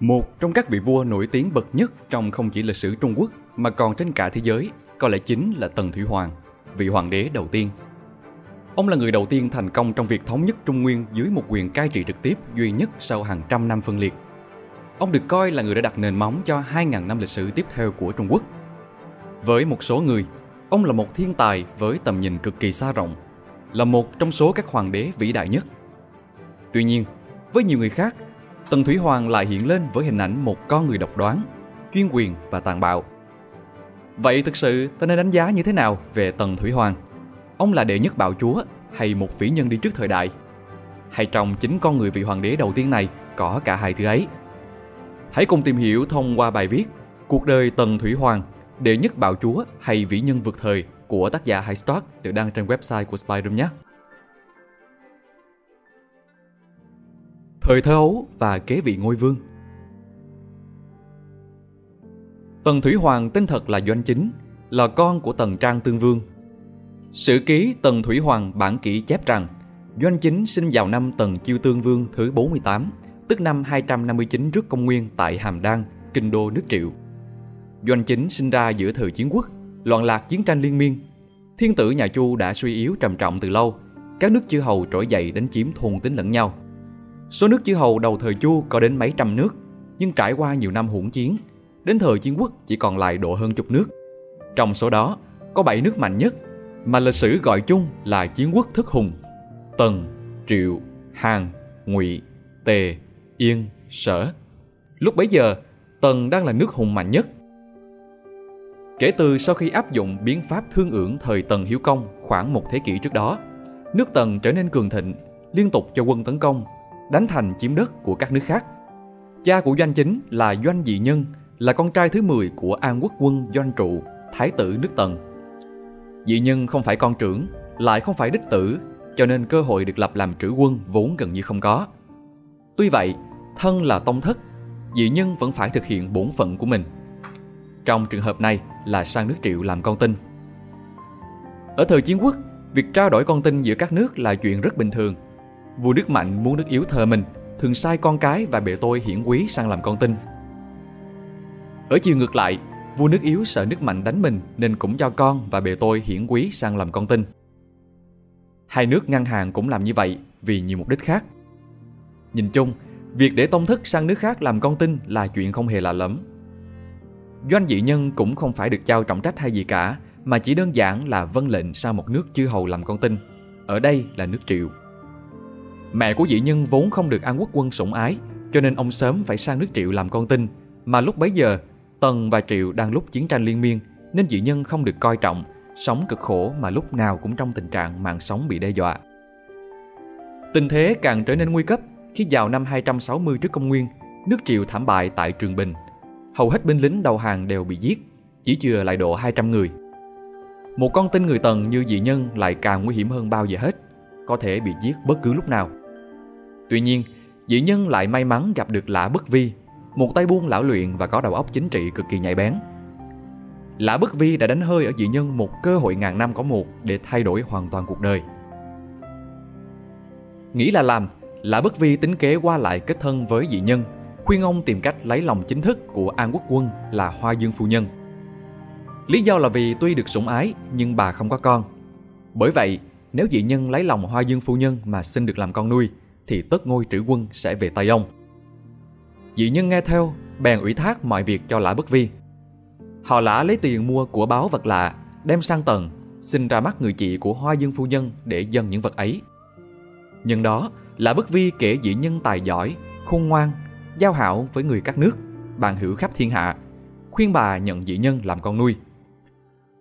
Một trong các vị vua nổi tiếng bậc nhất trong không chỉ lịch sử Trung Quốc mà còn trên cả thế giới có lẽ chính là Tần Thủy Hoàng, vị hoàng đế đầu tiên. Ông là người đầu tiên thành công trong việc thống nhất Trung Nguyên dưới một quyền cai trị trực tiếp duy nhất sau hàng trăm năm phân liệt. Ông được coi là người đã đặt nền móng cho 2.000 năm lịch sử tiếp theo của Trung Quốc. Với một số người, ông là một thiên tài với tầm nhìn cực kỳ xa rộng, là một trong số các hoàng đế vĩ đại nhất. Tuy nhiên, với nhiều người khác, Tần Thủy Hoàng lại hiện lên với hình ảnh một con người độc đoán, chuyên quyền và tàn bạo. Vậy thực sự ta nên đánh giá như thế nào về Tần Thủy Hoàng? Ông là đệ nhất bạo chúa hay một vĩ nhân đi trước thời đại? Hay trong chính con người vị hoàng đế đầu tiên này có cả hai thứ ấy? Hãy cùng tìm hiểu thông qua bài viết Cuộc đời Tần Thủy Hoàng, đệ nhất bạo chúa hay vĩ nhân vượt thời của tác giả Highstock được đăng trên website của Spyroom nhé. Thời thơ ấu và kế vị ngôi vương Tần Thủy Hoàng tên thật là Doanh Chính, là con của Tần Trang Tương Vương. Sử ký Tần Thủy Hoàng bản kỷ chép rằng Doanh Chính sinh vào năm Tần Chiêu Tương Vương thứ 48, tức năm 259 trước công nguyên tại Hàm Đan, kinh đô nước Triệu. Doanh Chính sinh ra giữa thời chiến quốc, loạn lạc chiến tranh liên miên. Thiên tử nhà Chu đã suy yếu trầm trọng từ lâu, các nước chư hầu trỗi dậy đánh chiếm thôn tính lẫn nhau. Số nước chư hầu đầu thời Chu có đến mấy trăm nước, nhưng trải qua nhiều năm hỗn chiến, đến thời chiến quốc chỉ còn lại độ hơn chục nước. Trong số đó, có 7 nước mạnh nhất mà lịch sử gọi chung là chiến quốc thất hùng. Tần, Triệu, Hàn, Ngụy, Tề, Yên, Sở. Lúc bấy giờ, Tần đang là nước hùng mạnh nhất. Kể từ sau khi áp dụng biến pháp thương ưởng thời Tần Hiếu Công khoảng một thế kỷ trước đó, nước Tần trở nên cường thịnh, liên tục cho quân tấn công, đánh thành chiếm đất của các nước khác. Cha của Doanh Chính là Doanh Dị Nhân, là con trai thứ 10 của An Quốc quân Doanh Trụ, thái tử nước Tần. Dị Nhân không phải con trưởng, lại không phải đích tử, cho nên cơ hội được lập làm trữ quân vốn gần như không có. Tuy vậy, thân là tông thất, dị nhân vẫn phải thực hiện bổn phận của mình. Trong trường hợp này là sang nước triệu làm con tin. Ở thời chiến quốc, việc trao đổi con tin giữa các nước là chuyện rất bình thường. Vua nước mạnh muốn nước yếu thờ mình, thường sai con cái và bề tôi hiển quý sang làm con tin. Ở chiều ngược lại, vua nước yếu sợ nước mạnh đánh mình nên cũng cho con và bề tôi hiển quý sang làm con tin. Hai nước ngăn hàng cũng làm như vậy vì nhiều mục đích khác. Nhìn chung, việc để tông thức sang nước khác làm con tin là chuyện không hề lạ lẫm. Doanh dị nhân cũng không phải được trao trọng trách hay gì cả, mà chỉ đơn giản là vân lệnh sang một nước chư hầu làm con tin. Ở đây là nước triệu. Mẹ của dị nhân vốn không được An Quốc quân sủng ái, cho nên ông sớm phải sang nước triệu làm con tin, mà lúc bấy giờ Tần và Triệu đang lúc chiến tranh liên miên nên dị nhân không được coi trọng, sống cực khổ mà lúc nào cũng trong tình trạng mạng sống bị đe dọa. Tình thế càng trở nên nguy cấp khi vào năm 260 trước công nguyên, nước Triệu thảm bại tại Trường Bình. Hầu hết binh lính đầu hàng đều bị giết, chỉ chừa lại độ 200 người. Một con tin người Tần như dị nhân lại càng nguy hiểm hơn bao giờ hết, có thể bị giết bất cứ lúc nào. Tuy nhiên, dị nhân lại may mắn gặp được Lã Bất Vi, một tay buôn lão luyện và có đầu óc chính trị cực kỳ nhạy bén. Lã Bất Vi đã đánh hơi ở dị nhân một cơ hội ngàn năm có một để thay đổi hoàn toàn cuộc đời. Nghĩ là làm, Lã Bất Vi tính kế qua lại kết thân với dị nhân, khuyên ông tìm cách lấy lòng chính thức của An Quốc Quân là Hoa Dương Phu Nhân. Lý do là vì tuy được sủng ái nhưng bà không có con. Bởi vậy, nếu dị nhân lấy lòng Hoa Dương Phu Nhân mà xin được làm con nuôi, thì tất ngôi trữ quân sẽ về tay ông. Dị nhân nghe theo, bèn ủy thác mọi việc cho Lã Bất Vi. Họ Lã lấy tiền mua của báo vật lạ, đem sang tầng, xin ra mắt người chị của Hoa Dương Phu Nhân để dâng những vật ấy. Nhân đó, Lã Bất Vi kể dị nhân tài giỏi, khôn ngoan, giao hảo với người các nước, bàn hữu khắp thiên hạ, khuyên bà nhận dị nhân làm con nuôi.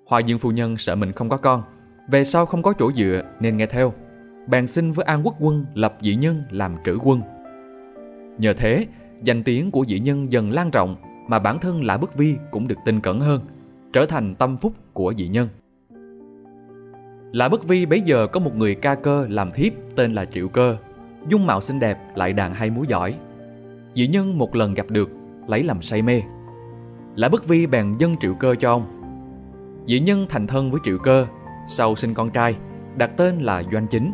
Hoa Dương Phu Nhân sợ mình không có con, về sau không có chỗ dựa nên nghe theo. Bèn xin với An Quốc Quân lập dị nhân làm trữ quân. Nhờ thế, danh tiếng của dị nhân dần lan rộng mà bản thân Lã Bức Vi cũng được tin cẩn hơn, trở thành tâm phúc của dị nhân. Lã Bức Vi bấy giờ có một người ca cơ làm thiếp tên là Triệu Cơ, dung mạo xinh đẹp lại đàn hay múa giỏi. Dị nhân một lần gặp được, lấy làm say mê. Lã Bức Vi bèn dân Triệu Cơ cho ông. Dị nhân thành thân với Triệu Cơ, sau sinh con trai, đặt tên là Doanh Chính.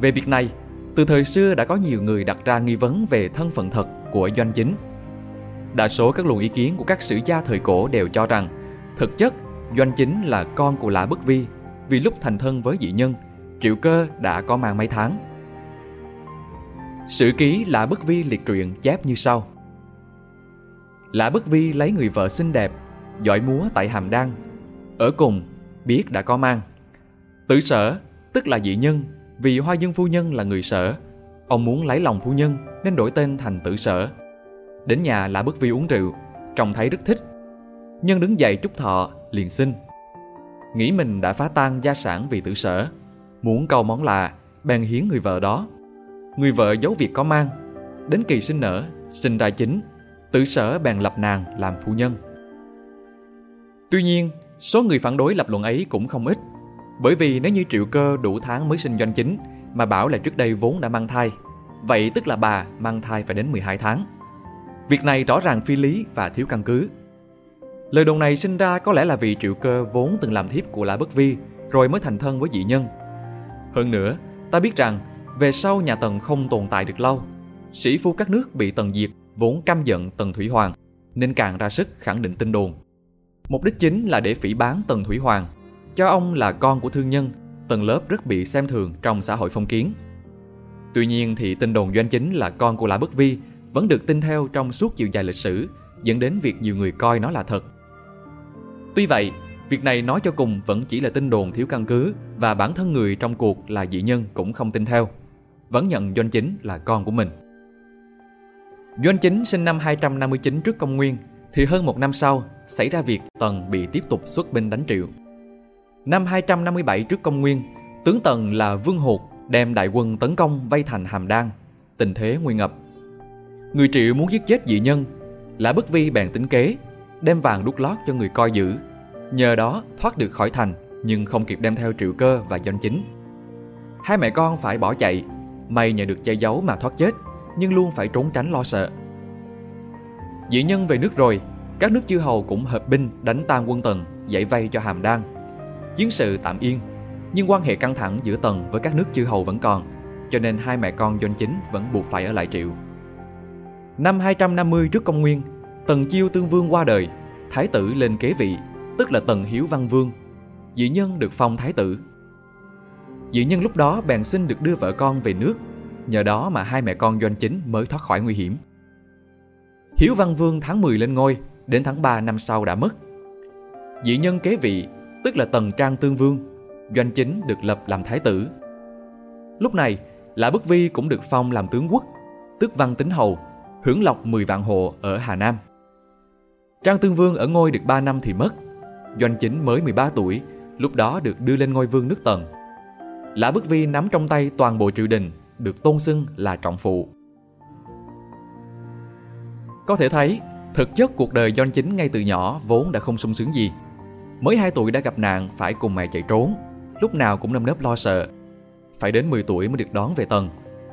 Về việc này, từ thời xưa đã có nhiều người đặt ra nghi vấn về thân phận thật của doanh chính. Đa số các luồng ý kiến của các sử gia thời cổ đều cho rằng thực chất doanh chính là con của Lã Bất Vi vì lúc thành thân với dị nhân, Triệu Cơ đã có mang mấy tháng. Sử ký Lã Bất Vi liệt truyện chép như sau. Lã Bất Vi lấy người vợ xinh đẹp, giỏi múa tại Hàm Đan. Ở cùng, biết đã có mang. Tử sở, tức là dị nhân, vì Hoa Dương Phu Nhân là người sở. Ông muốn lấy lòng phu nhân nên đổi tên thành tử sở. Đến nhà là bức Vi uống rượu, trông thấy rất thích. Nhân đứng dậy chúc thọ, liền xin. Nghĩ mình đã phá tan gia sản vì tử sở. Muốn cầu món lạ, bèn hiến người vợ đó. Người vợ giấu việc có mang. Đến kỳ sinh nở, sinh ra chính, tử sở bèn lập nàng làm phu nhân. Tuy nhiên, số người phản đối lập luận ấy cũng không ít. Bởi vì nếu như triệu cơ đủ tháng mới sinh doanh chính, mà bảo là trước đây vốn đã mang thai, vậy tức là bà mang thai phải đến 12 tháng. Việc này rõ ràng phi lý và thiếu căn cứ. Lời đồn này sinh ra có lẽ là vì triệu cơ vốn từng làm thiếp của Lã Bất Vi rồi mới thành thân với dị nhân. Hơn nữa, ta biết rằng về sau nhà Tần không tồn tại được lâu. Sĩ phu các nước bị Tần diệt vốn căm giận Tần Thủy Hoàng nên càng ra sức khẳng định tin đồn. Mục đích chính là để phỉ bán Tần Thủy Hoàng, cho ông là con của thương nhân, tầng lớp rất bị xem thường trong xã hội phong kiến. Tuy nhiên thì tin đồn doanh chính là con của Lã Bất Vi vẫn được tin theo trong suốt chiều dài lịch sử, dẫn đến việc nhiều người coi nó là thật. Tuy vậy, việc này nói cho cùng vẫn chỉ là tin đồn thiếu căn cứ và bản thân người trong cuộc là dị nhân cũng không tin theo. Vẫn nhận doanh chính là con của mình. Doanh chính sinh năm 259 trước công nguyên, thì hơn một năm sau xảy ra việc Tần bị tiếp tục xuất binh đánh Triệu. Năm 257 trước công nguyên, tướng Tần là Vương Hột đem đại quân tấn công vây thành Hàm Đan, tình thế nguy ngập. Người Triệu muốn giết chết dị nhân, Lã Bất Vi bèn tính kế, đem vàng đút lót cho người coi giữ, nhờ đó thoát được khỏi thành nhưng không kịp đem theo Triệu Cơ và Doanh Chính. Hai mẹ con phải bỏ chạy, may nhờ được che giấu mà thoát chết, nhưng luôn phải trốn tránh lo sợ. Dị nhân về nước rồi, các nước chư hầu cũng hợp binh đánh tan quân Tần, giải vây cho Hàm Đan. Chiến sự tạm yên, nhưng quan hệ căng thẳng giữa Tần với các nước chư hầu vẫn còn, cho nên hai mẹ con doanh chính vẫn buộc phải ở lại Triệu. Năm 250 trước công nguyên, Tần Chiêu Tương Vương qua đời, Thái tử lên kế vị, tức là Tần Hiếu Văn Vương. Dị nhân được phong Thái tử. Dị nhân lúc đó bèn xin được đưa vợ con về nước, nhờ đó mà hai mẹ con doanh chính mới thoát khỏi nguy hiểm. Hiếu Văn Vương tháng 10 lên ngôi, đến tháng 3 năm sau đã mất. Dị nhân kế vị, tức là Tần Trang Tương Vương, doanh chính được lập làm thái tử. Lúc này, Lã Bất Vi cũng được phong làm tướng quốc, tức Văn Tính Hầu, hưởng lộc 10 vạn hộ ở Hà Nam. Trang Tương Vương ở ngôi được 3 năm thì mất. Doanh chính mới 13 tuổi, lúc đó được đưa lên ngôi vương nước Tần. Lã Bất Vi nắm trong tay toàn bộ triều đình, được tôn xưng là trọng phụ. Có thể thấy, thực chất cuộc đời Doanh Chính ngay từ nhỏ vốn đã không sung sướng gì. Mới 2 tuổi đã gặp nạn phải cùng mẹ chạy trốn, lúc nào cũng nâm nớp lo sợ. Phải đến 10 tuổi mới được đón về tầng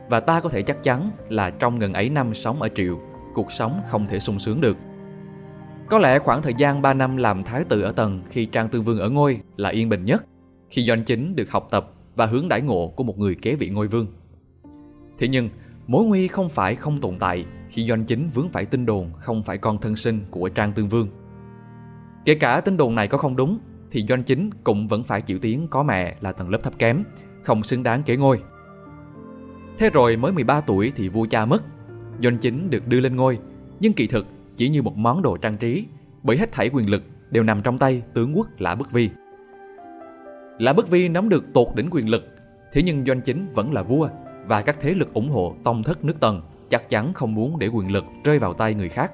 Và ta có thể chắc chắn là trong gần ấy năm sống ở Triệu, cuộc sống không thể sung sướng được. Có lẽ khoảng thời gian 3 năm làm thái tử ở tầng khi Trang Tương Vương ở ngôi là yên bình nhất, khi Doanh Chính được học tập và hướng đãi ngộ của một người kế vị ngôi vương. Thế nhưng, mối nguy không phải không tồn tại khi doanh chính vướng phải tin đồn không phải con thân sinh của Trang Tương Vương. Kể cả tin đồn này có không đúng, thì doanh chính cũng vẫn phải chịu tiếng có mẹ là tầng lớp thấp kém, không xứng đáng kế ngôi. Thế rồi mới 13 tuổi thì vua cha mất, doanh chính được đưa lên ngôi, nhưng kỳ thực chỉ như một món đồ trang trí, bởi hết thảy quyền lực đều nằm trong tay tướng quốc Lã Bất Vi. Lã Bất Vi nắm được tột đỉnh quyền lực, thế nhưng doanh chính vẫn là vua và các thế lực ủng hộ tông thất nước Tần chắc chắn không muốn để quyền lực rơi vào tay người khác.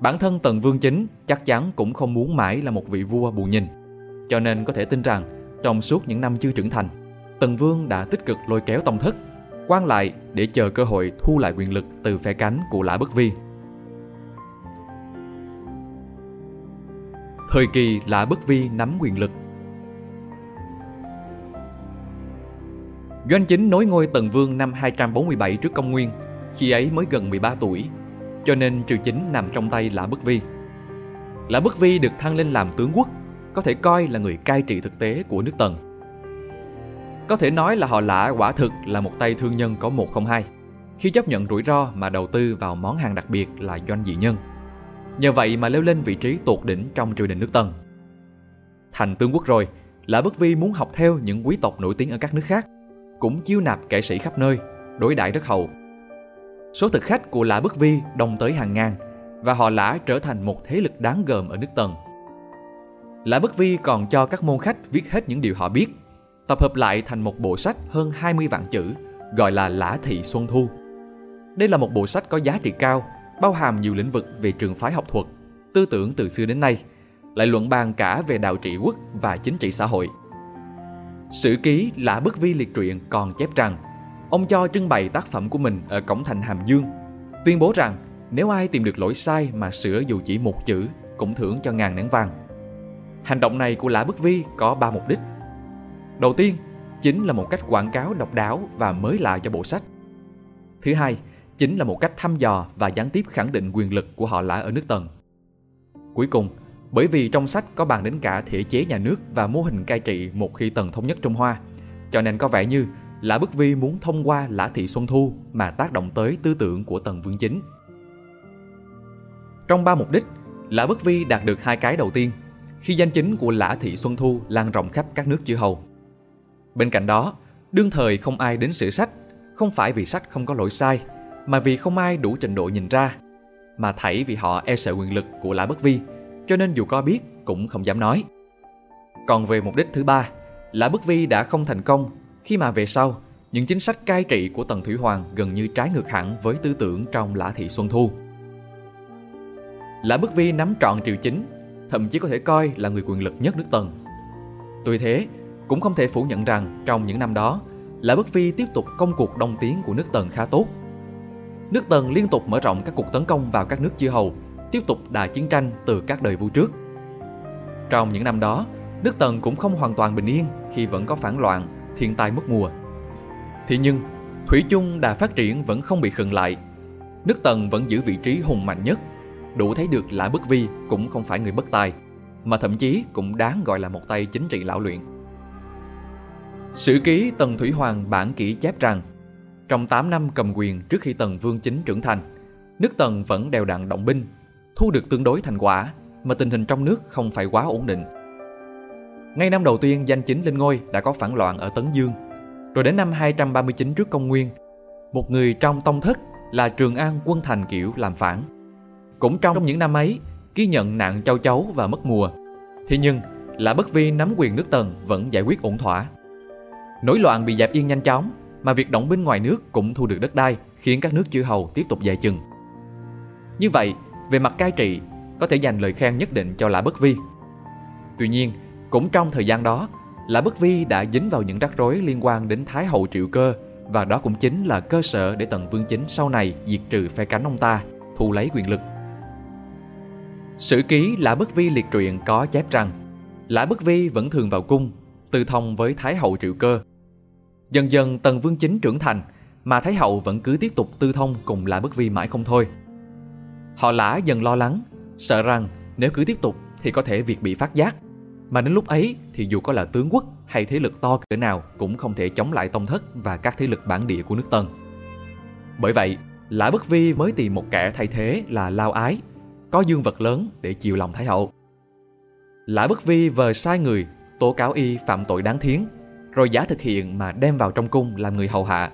Bản thân Tần Vương Chính chắc chắn cũng không muốn mãi là một vị vua bù nhìn. Cho nên có thể tin rằng trong suốt những năm chưa trưởng thành, Tần Vương đã tích cực lôi kéo tông thất, quan lại để chờ cơ hội thu lại quyền lực từ phe cánh của Lã Bất Vi. Thời kỳ Lã Bất Vi nắm quyền lực Doanh chính nối ngôi Tần Vương năm 247 trước công nguyên, khi ấy mới gần 13 tuổi, cho nên triều chính nằm trong tay Lã Bất Vi. Lã Bất Vi được thăng lên làm tướng quốc, có thể coi là người cai trị thực tế của nước Tần. Có thể nói là họ Lã quả thực là một tay thương nhân có một không hai. khi chấp nhận rủi ro mà đầu tư vào món hàng đặc biệt là doanh dị nhân. Nhờ vậy mà leo lên vị trí tột đỉnh trong triều đình nước Tần. Thành tướng quốc rồi, Lã Bất Vi muốn học theo những quý tộc nổi tiếng ở các nước khác, cũng chiêu nạp kẻ sĩ khắp nơi, đối đãi rất hậu. Số thực khách của Lã Bức Vi đông tới hàng ngàn và họ Lã trở thành một thế lực đáng gờm ở nước Tần. Lã Bức Vi còn cho các môn khách viết hết những điều họ biết, tập hợp lại thành một bộ sách hơn 20 vạn chữ, gọi là Lã Thị Xuân Thu. Đây là một bộ sách có giá trị cao, bao hàm nhiều lĩnh vực về trường phái học thuật, tư tưởng từ xưa đến nay, lại luận bàn cả về đạo trị quốc và chính trị xã hội. Sử ký Lã Bức Vi liệt truyện còn chép rằng ông cho trưng bày tác phẩm của mình ở cổng thành Hàm Dương, tuyên bố rằng nếu ai tìm được lỗi sai mà sửa dù chỉ một chữ cũng thưởng cho ngàn nén vàng. Hành động này của Lã Bất Vi có ba mục đích. Đầu tiên, chính là một cách quảng cáo độc đáo và mới lạ cho bộ sách. Thứ hai, chính là một cách thăm dò và gián tiếp khẳng định quyền lực của họ Lã ở nước Tần. Cuối cùng, bởi vì trong sách có bàn đến cả thể chế nhà nước và mô hình cai trị một khi Tần thống nhất Trung Hoa, cho nên có vẻ như Lã Bất Vi muốn thông qua Lã Thị Xuân Thu mà tác động tới tư tưởng của Tần Vương Chính. Trong ba mục đích, Lã Bất Vi đạt được hai cái đầu tiên, khi danh chính của Lã Thị Xuân Thu lan rộng khắp các nước chư hầu. Bên cạnh đó, đương thời không ai đến sửa sách, không phải vì sách không có lỗi sai, mà vì không ai đủ trình độ nhìn ra, mà thảy vì họ e sợ quyền lực của Lã Bất Vi, cho nên dù có biết cũng không dám nói. Còn về mục đích thứ ba, Lã Bất Vi đã không thành công khi mà về sau, những chính sách cai trị của Tần Thủy Hoàng gần như trái ngược hẳn với tư tưởng trong Lã Thị Xuân Thu. Lã Bức Vi nắm trọn triều chính, thậm chí có thể coi là người quyền lực nhất nước Tần. Tuy thế, cũng không thể phủ nhận rằng trong những năm đó, Lã Bức Vi tiếp tục công cuộc đông tiến của nước Tần khá tốt. Nước Tần liên tục mở rộng các cuộc tấn công vào các nước chư hầu, tiếp tục đà chiến tranh từ các đời vua trước. Trong những năm đó, nước Tần cũng không hoàn toàn bình yên khi vẫn có phản loạn, thiên tai mất mùa. Thế nhưng, thủy chung đà phát triển vẫn không bị khựng lại. Nước Tần vẫn giữ vị trí hùng mạnh nhất đủ thấy được Lã Bất Vi cũng không phải người bất tài, mà thậm chí cũng đáng gọi là một tay chính trị lão luyện. Sử ký Tần Thủy Hoàng bản kỹ chép rằng, trong 8 năm cầm quyền trước khi Tần Vương Chính trưởng thành, nước Tần vẫn đều đặn động binh, thu được tương đối thành quả, mà tình hình trong nước không phải quá ổn định. Ngay năm đầu tiên danh chính lên ngôi đã có phản loạn ở Tấn Dương, rồi đến năm 239 trước công nguyên, một người trong tông thất là Trường An quân thành kiểu làm phản. Cũng trong những năm ấy, ghi nhận nạn châu chấu và mất mùa. Thế nhưng, Lã Bất Vi nắm quyền nước Tần vẫn giải quyết ổn thỏa. Nổi loạn bị dẹp yên nhanh chóng, mà việc động binh ngoài nước cũng thu được đất đai, khiến các nước chư hầu tiếp tục dài chừng. Như vậy, về mặt cai trị, có thể dành lời khen nhất định cho Lã Bất Vi. Tuy nhiên, cũng trong thời gian đó, Lã Bất Vi đã dính vào những rắc rối liên quan đến Thái hậu Triệu Cơ và đó cũng chính là cơ sở để Tần Vương Chính sau này diệt trừ phe cánh ông ta, thu lấy quyền lực. Sử ký Lã Bất Vi liệt truyện có chép rằng Lã Bất Vi vẫn thường vào cung, tư thông với Thái hậu Triệu Cơ. Dần dần Tần Vương Chính trưởng thành, mà Thái hậu vẫn cứ tiếp tục tư thông cùng Lã Bất Vi mãi không thôi. Họ Lã dần lo lắng, sợ rằng nếu cứ tiếp tục thì có thể việc bị phát giác. Mà đến lúc ấy thì dù có là tướng quốc hay thế lực to cỡ nào cũng không thể chống lại tông thất và các thế lực bản địa của nước Tần. Bởi vậy, Lã Bất Vi mới tìm một kẻ thay thế là Lao Ái có dương vật lớn để chiều lòng Thái hậu. Lã Bất Vi vờ sai người tố cáo y phạm tội đáng thiến, rồi giả thực hiện mà đem vào trong cung làm người hầu hạ.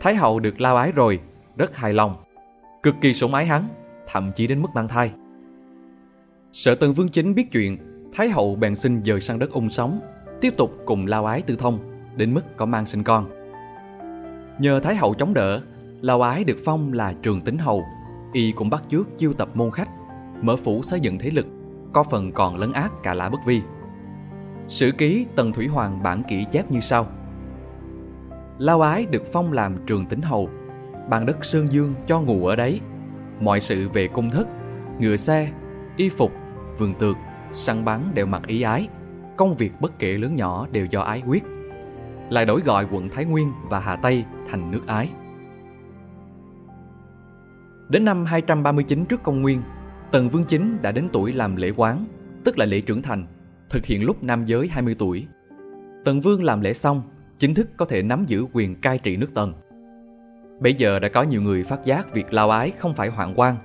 Thái hậu được lao ái rồi, rất hài lòng, cực kỳ sủng ái hắn, thậm chí đến mức mang thai. Sở Tần Vương Chính biết chuyện, Thái hậu bèn xin dời sang đất ung sống, tiếp tục cùng lao ái tư thông, đến mức có mang sinh con. Nhờ Thái hậu chống đỡ, lao ái được phong là trường tính hầu y cũng bắt chước chiêu tập môn khách, mở phủ xây dựng thế lực, có phần còn lấn át cả lã bất vi. Sử ký Tần Thủy Hoàng bản kỹ chép như sau. Lao ái được phong làm trường tính hầu, bàn đất Sơn Dương cho ngủ ở đấy. Mọi sự về cung thất, ngựa xe, y phục, vườn tược, săn bắn đều mặc ý ái. Công việc bất kể lớn nhỏ đều do ái quyết. Lại đổi gọi quận Thái Nguyên và Hà Tây thành nước ái. Đến năm 239 trước công nguyên, Tần Vương Chính đã đến tuổi làm lễ quán, tức là lễ trưởng thành, thực hiện lúc nam giới 20 tuổi. Tần Vương làm lễ xong, chính thức có thể nắm giữ quyền cai trị nước Tần. Bây giờ đã có nhiều người phát giác việc Lao Ái không phải hoạn quan,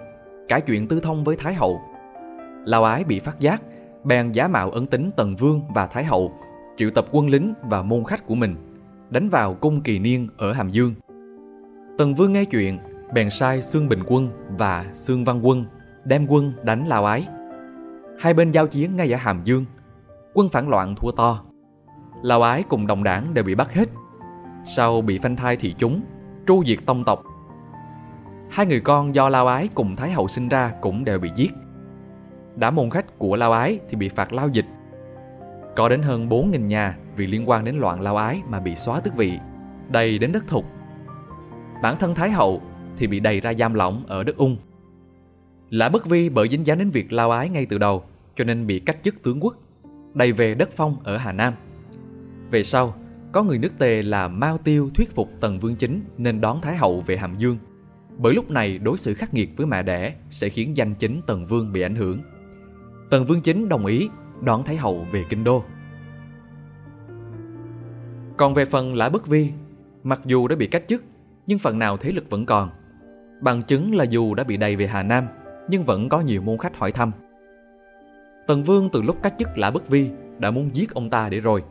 cả chuyện tư thông với Thái Hậu. Lao Ái bị phát giác, bèn giả mạo ấn tính Tần Vương và Thái Hậu, triệu tập quân lính và môn khách của mình, đánh vào cung kỳ niên ở Hàm Dương. Tần Vương nghe chuyện, bèn sai Sương Bình Quân và Sương Văn Quân đem quân đánh Lao Ái. Hai bên giao chiến ngay ở Hàm Dương, quân phản loạn thua to. Lao Ái cùng đồng đảng đều bị bắt hết. Sau bị phanh thai thị chúng, tru diệt tông tộc. Hai người con do Lao Ái cùng Thái Hậu sinh ra cũng đều bị giết. Đã môn khách của Lao Ái thì bị phạt lao dịch. Có đến hơn 4.000 nhà vì liên quan đến loạn Lao Ái mà bị xóa tước vị, đầy đến đất thục. Bản thân Thái Hậu thì bị đầy ra giam lỏng ở đất ung. Lã Bất Vi bởi dính dáng đến việc Lao Ái ngay từ đầu cho nên bị cách chức tướng quốc, đầy về đất phong ở Hà Nam. Về sau, có người nước Tề là Mao Tiêu thuyết phục Tần Vương Chính nên đón Thái Hậu về Hàm Dương. Bởi lúc này đối xử khắc nghiệt với mẹ đẻ sẽ khiến danh chính Tần Vương bị ảnh hưởng. Tần Vương Chính đồng ý đón Thái Hậu về Kinh Đô. Còn về phần Lã Bất Vi, mặc dù đã bị cách chức, nhưng phần nào thế lực vẫn còn. Bằng chứng là dù đã bị đầy về Hà Nam, nhưng vẫn có nhiều môn khách hỏi thăm. Tần Vương từ lúc cách chức Lã Bất Vi đã muốn giết ông ta để rồi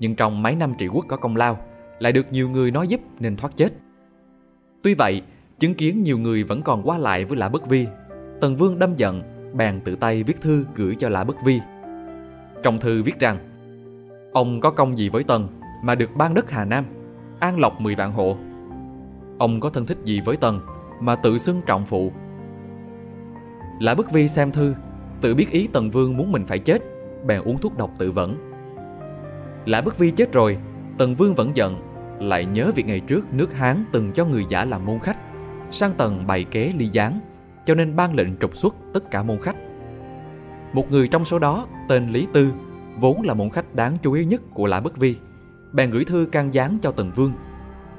nhưng trong mấy năm trị quốc có công lao, lại được nhiều người nói giúp nên thoát chết. Tuy vậy, chứng kiến nhiều người vẫn còn qua lại với Lã Bất Vi, Tần Vương đâm giận, bèn tự tay viết thư gửi cho Lã Bất Vi. Trong thư viết rằng, ông có công gì với Tần mà được ban đất Hà Nam, an lộc 10 vạn hộ. Ông có thân thích gì với Tần mà tự xưng trọng phụ. Lã Bất Vi xem thư, tự biết ý Tần Vương muốn mình phải chết, bèn uống thuốc độc tự vẫn Lã Bất Vi chết rồi, Tần Vương vẫn giận, lại nhớ việc ngày trước nước Hán từng cho người giả làm môn khách, sang tần bày kế ly gián, cho nên ban lệnh trục xuất tất cả môn khách. Một người trong số đó, tên Lý Tư, vốn là môn khách đáng chú ý nhất của Lã Bất Vi, bèn gửi thư can gián cho Tần Vương.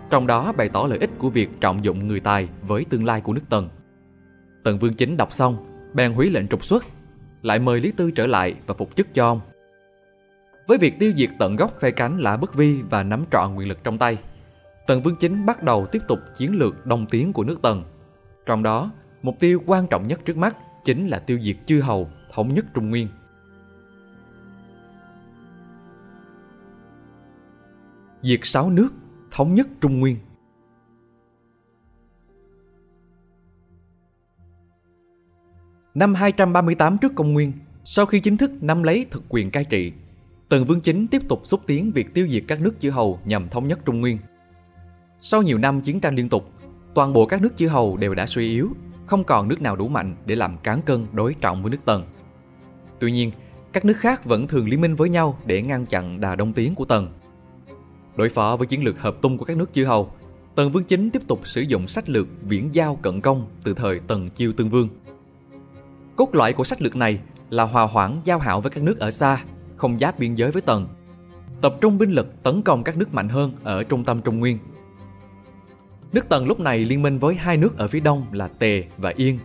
Trong đó bày tỏ lợi ích của việc trọng dụng người tài với tương lai của nước Tần. Tần Vương chính đọc xong, bèn hủy lệnh trục xuất, lại mời Lý Tư trở lại và phục chức cho ông với việc tiêu diệt tận gốc phe cánh Lã Bất Vi và nắm trọn quyền lực trong tay. Tần Vương Chính bắt đầu tiếp tục chiến lược đông tiến của nước Tần. Trong đó, mục tiêu quan trọng nhất trước mắt chính là tiêu diệt chư hầu, thống nhất Trung Nguyên. Diệt sáu nước, thống nhất Trung Nguyên Năm 238 trước công nguyên, sau khi chính thức nắm lấy thực quyền cai trị, Tần Vương Chính tiếp tục xúc tiến việc tiêu diệt các nước chư hầu nhằm thống nhất Trung Nguyên. Sau nhiều năm chiến tranh liên tục, toàn bộ các nước chư hầu đều đã suy yếu, không còn nước nào đủ mạnh để làm cán cân đối trọng với nước Tần. Tuy nhiên, các nước khác vẫn thường liên minh với nhau để ngăn chặn đà đông tiến của Tần. Đối phó với chiến lược hợp tung của các nước chư hầu, Tần Vương Chính tiếp tục sử dụng sách lược viễn giao cận công từ thời Tần Chiêu Tương Vương. Cốt lõi của sách lược này là hòa hoãn giao hảo với các nước ở xa không giáp biên giới với Tần. Tập trung binh lực tấn công các nước mạnh hơn ở trung tâm Trung Nguyên. Nước Tần lúc này liên minh với hai nước ở phía đông là Tề và Yên,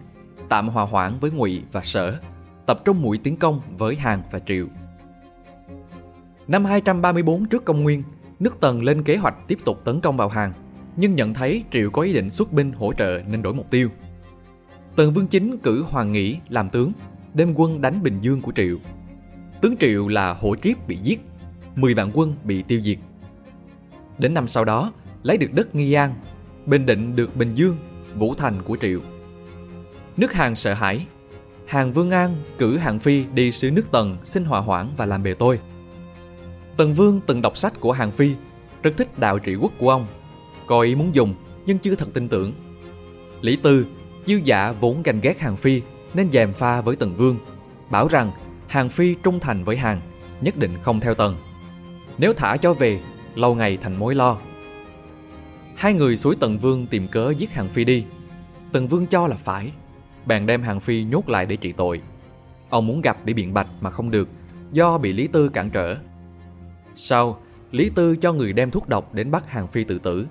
tạm hòa hoãn với Ngụy và Sở, tập trung mũi tiến công với Hàn và Triệu. Năm 234 trước công nguyên, nước Tần lên kế hoạch tiếp tục tấn công vào Hàn, nhưng nhận thấy Triệu có ý định xuất binh hỗ trợ nên đổi mục tiêu. Tần Vương Chính cử Hoàng Nghĩ làm tướng, đem quân đánh Bình Dương của Triệu Tướng Triệu là Hổ Kiếp bị giết, 10 vạn quân bị tiêu diệt. Đến năm sau đó, lấy được đất Nghi An, Bình Định được Bình Dương, Vũ Thành của Triệu. Nước Hàn sợ hãi, Hàng Vương An cử Hàng Phi đi sứ nước Tần xin hòa hoãn và làm bề tôi. Tần Vương từng đọc sách của Hàng Phi, rất thích đạo trị quốc của ông, có ý muốn dùng nhưng chưa thật tin tưởng. Lý Tư, chiêu dạ vốn ganh ghét Hàng Phi nên dèm pha với Tần Vương, bảo rằng Hàng Phi trung thành với Hàng, nhất định không theo Tần. Nếu thả cho về, lâu ngày thành mối lo. Hai người suối Tần Vương tìm cớ giết Hàng Phi đi. Tần Vương cho là phải, bèn đem Hàng Phi nhốt lại để trị tội. Ông muốn gặp để biện bạch mà không được, do bị Lý Tư cản trở. Sau, Lý Tư cho người đem thuốc độc đến bắt Hàng Phi tự tử.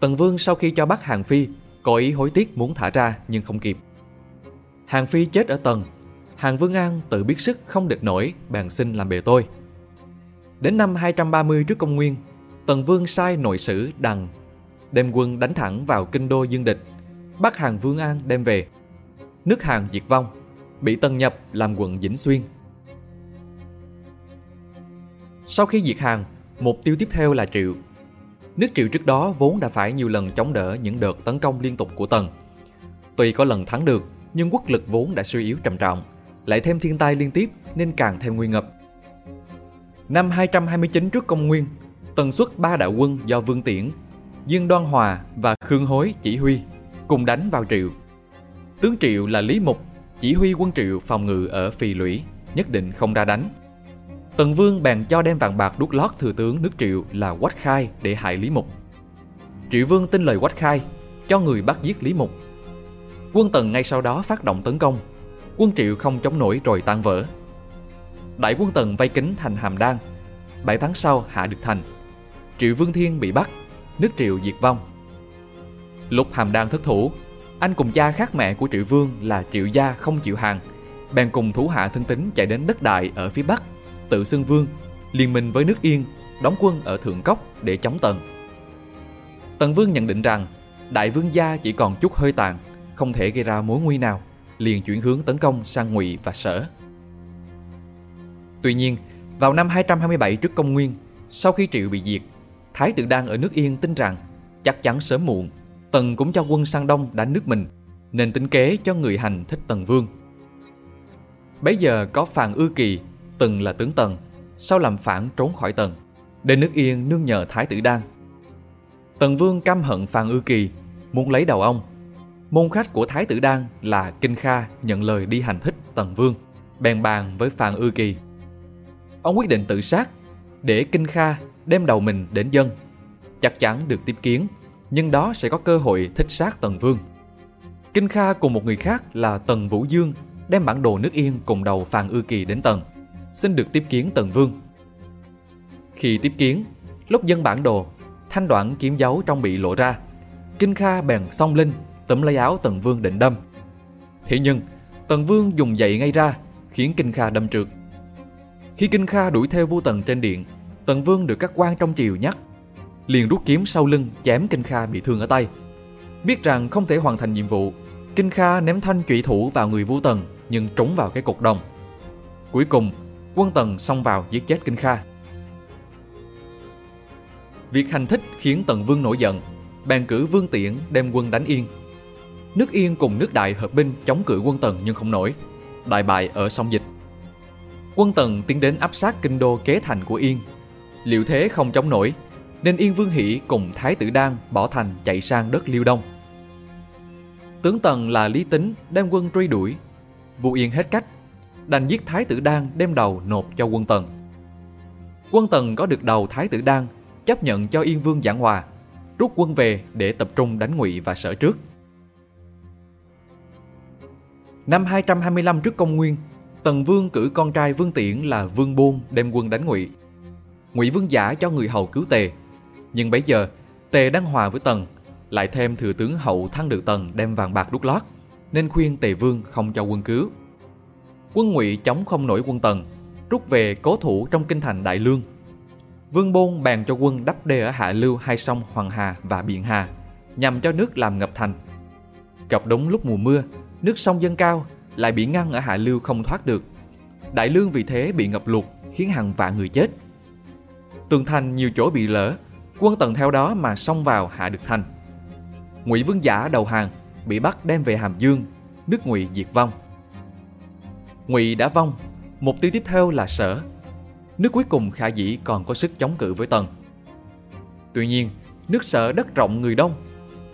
Tần Vương sau khi cho bắt Hàng Phi, có ý hối tiếc muốn thả ra nhưng không kịp. Hàng Phi chết ở tầng. Hàng Vương An tự biết sức không địch nổi, bèn xin làm bề tôi. Đến năm 230 trước công nguyên, Tần Vương sai nội sử Đằng đem quân đánh thẳng vào kinh đô dương địch, bắt hàng Vương An đem về. Nước Hàn diệt vong, bị Tần nhập làm quận Vĩnh Xuyên. Sau khi diệt Hàn, mục tiêu tiếp theo là Triệu. Nước Triệu trước đó vốn đã phải nhiều lần chống đỡ những đợt tấn công liên tục của Tần. Tuy có lần thắng được, nhưng quốc lực vốn đã suy yếu trầm trọng, lại thêm thiên tai liên tiếp nên càng thêm nguy ngập. Năm 229 trước công nguyên, Tần xuất ba đạo quân do Vương Tiễn, Dương Đoan Hòa và Khương Hối chỉ huy, cùng đánh vào Triệu. Tướng Triệu là Lý Mục, chỉ huy quân Triệu phòng ngự ở Phì Lũy, nhất định không ra đánh. Tần Vương bèn cho đem vàng bạc đút lót thừa tướng nước Triệu là Quách Khai để hại Lý Mục. Triệu Vương tin lời Quách Khai, cho người bắt giết Lý Mục. Quân Tần ngay sau đó phát động tấn công. Quân Triệu không chống nổi rồi tan vỡ. Đại quân Tần vây kính thành Hàm Đan. Bảy tháng sau hạ được thành. Triệu Vương Thiên bị bắt, nước Triệu diệt vong. Lúc Hàm đang thất thủ, anh cùng cha khác mẹ của Triệu Vương là Triệu Gia không chịu hàng, bèn cùng thủ hạ thân tín chạy đến đất đại ở phía bắc, tự xưng vương, liên minh với nước Yên, đóng quân ở Thượng Cốc để chống Tần. Tần Vương nhận định rằng Đại Vương gia chỉ còn chút hơi tàn, không thể gây ra mối nguy nào, liền chuyển hướng tấn công sang Ngụy và Sở. Tuy nhiên, vào năm 227 trước công nguyên, sau khi Triệu bị diệt, Thái tử đang ở nước Yên tin rằng chắc chắn sớm muộn, Tần cũng cho quân sang Đông đánh nước mình, nên tính kế cho người hành thích Tần Vương. Bấy giờ có Phàn Ư Kỳ, từng là tướng Tần, sau làm phản trốn khỏi Tần, đến nước Yên nương nhờ Thái tử Đan. Tần Vương căm hận Phàn Ư Kỳ, muốn lấy đầu ông. Môn khách của Thái tử Đan là Kinh Kha nhận lời đi hành thích Tần Vương, bèn bàn với Phàn Ư Kỳ. Ông quyết định tự sát, để Kinh Kha đem đầu mình đến dân. Chắc chắn được tiếp kiến, nhưng đó sẽ có cơ hội thích sát Tần Vương. Kinh Kha cùng một người khác là Tần Vũ Dương đem bản đồ nước Yên cùng đầu Phàn Ư Kỳ đến Tần, xin được tiếp kiến Tần Vương. Khi tiếp kiến, lúc dân bản đồ, thanh đoạn kiếm dấu trong bị lộ ra. Kinh Kha bèn song linh tấm lấy áo Tần Vương định đâm. Thế nhưng, Tần Vương dùng dậy ngay ra, khiến Kinh Kha đâm trượt. Khi Kinh Kha đuổi theo vua Tần trên điện, Tần Vương được các quan trong triều nhắc, liền rút kiếm sau lưng chém Kinh Kha bị thương ở tay. Biết rằng không thể hoàn thành nhiệm vụ, Kinh Kha ném thanh trụy thủ vào người vua Tần nhưng trúng vào cái cột đồng. Cuối cùng, quân Tần xông vào giết chết Kinh Kha. Việc hành thích khiến Tần Vương nổi giận, bèn cử Vương Tiễn đem quân đánh Yên. Nước Yên cùng nước Đại hợp binh chống cự quân Tần nhưng không nổi, đại bại ở sông Dịch. Quân Tần tiến đến áp sát kinh đô kế thành của Yên. Liệu thế không chống nổi, nên Yên Vương Hỷ cùng Thái tử Đan bỏ thành chạy sang đất Liêu Đông. Tướng Tần là Lý Tính đem quân truy đuổi. vũ Yên hết cách, đành giết Thái tử Đan đem đầu nộp cho quân Tần. Quân Tần có được đầu Thái tử Đan, chấp nhận cho Yên Vương giảng hòa, rút quân về để tập trung đánh Ngụy và Sở trước. Năm 225 trước công nguyên, Tần Vương cử con trai Vương Tiễn là Vương Bôn đem quân đánh Ngụy. Ngụy Vương giả cho người hầu cứu Tề, nhưng bấy giờ Tề đang hòa với Tần, lại thêm thừa tướng hậu thăng được Tần đem vàng bạc đút lót, nên khuyên Tề Vương không cho quân cứu. Quân Ngụy chống không nổi quân Tần, rút về cố thủ trong kinh thành Đại Lương. Vương Bôn bàn cho quân đắp đê ở hạ lưu hai sông Hoàng Hà và Biện Hà, nhằm cho nước làm ngập thành. Gặp đúng lúc mùa mưa, nước sông dâng cao, lại bị ngăn ở hạ lưu không thoát được. Đại Lương vì thế bị ngập lụt, khiến hàng vạn người chết. Tường thành nhiều chỗ bị lỡ, quân tần theo đó mà xông vào hạ được thành. Ngụy Vương Giả đầu hàng, bị bắt đem về Hàm Dương, nước Ngụy diệt vong. Ngụy đã vong, mục tiêu tiếp theo là Sở. Nước cuối cùng khả dĩ còn có sức chống cự với Tần. Tuy nhiên, nước Sở đất rộng người đông,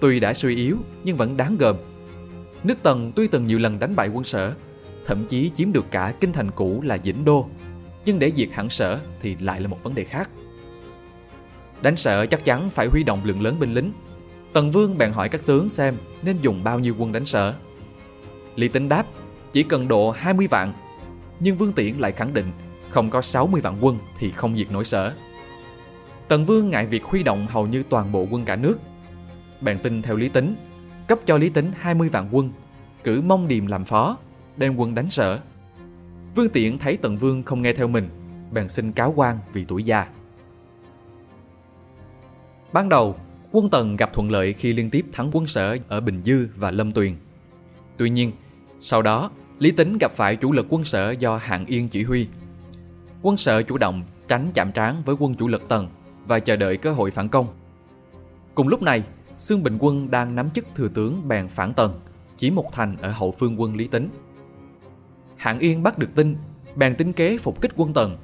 tuy đã suy yếu nhưng vẫn đáng gờm. Nước Tần tuy từng nhiều lần đánh bại quân Sở, thậm chí chiếm được cả kinh thành cũ là Dĩnh Đô, nhưng để diệt hẳn Sở thì lại là một vấn đề khác. Đánh sợ chắc chắn phải huy động lượng lớn binh lính. Tần Vương bèn hỏi các tướng xem nên dùng bao nhiêu quân đánh Sở. Lý Tính đáp chỉ cần độ 20 vạn, nhưng Vương Tiễn lại khẳng định không có 60 vạn quân thì không diệt nổi Sở. Tần Vương ngại việc huy động hầu như toàn bộ quân cả nước. Bèn tin theo Lý Tính, cấp cho Lý Tính 20 vạn quân, cử Mông Điềm làm phó, đem quân đánh Sở. Vương Tiễn thấy Tần Vương không nghe theo mình, bèn xin cáo quan vì tuổi già. Ban đầu, Quân Tần gặp thuận lợi khi liên tiếp thắng quân sở ở Bình Dư và Lâm Tuyền. Tuy nhiên, sau đó Lý Tính gặp phải chủ lực quân sở do Hạng Yên chỉ huy. Quân sở chủ động tránh chạm trán với quân chủ lực Tần và chờ đợi cơ hội phản công. Cùng lúc này, Xương Bình Quân đang nắm chức thừa tướng bèn phản Tần, chỉ một thành ở hậu phương quân Lý Tính. Hạng Yên bắt được tin, bèn tính kế phục kích quân Tần.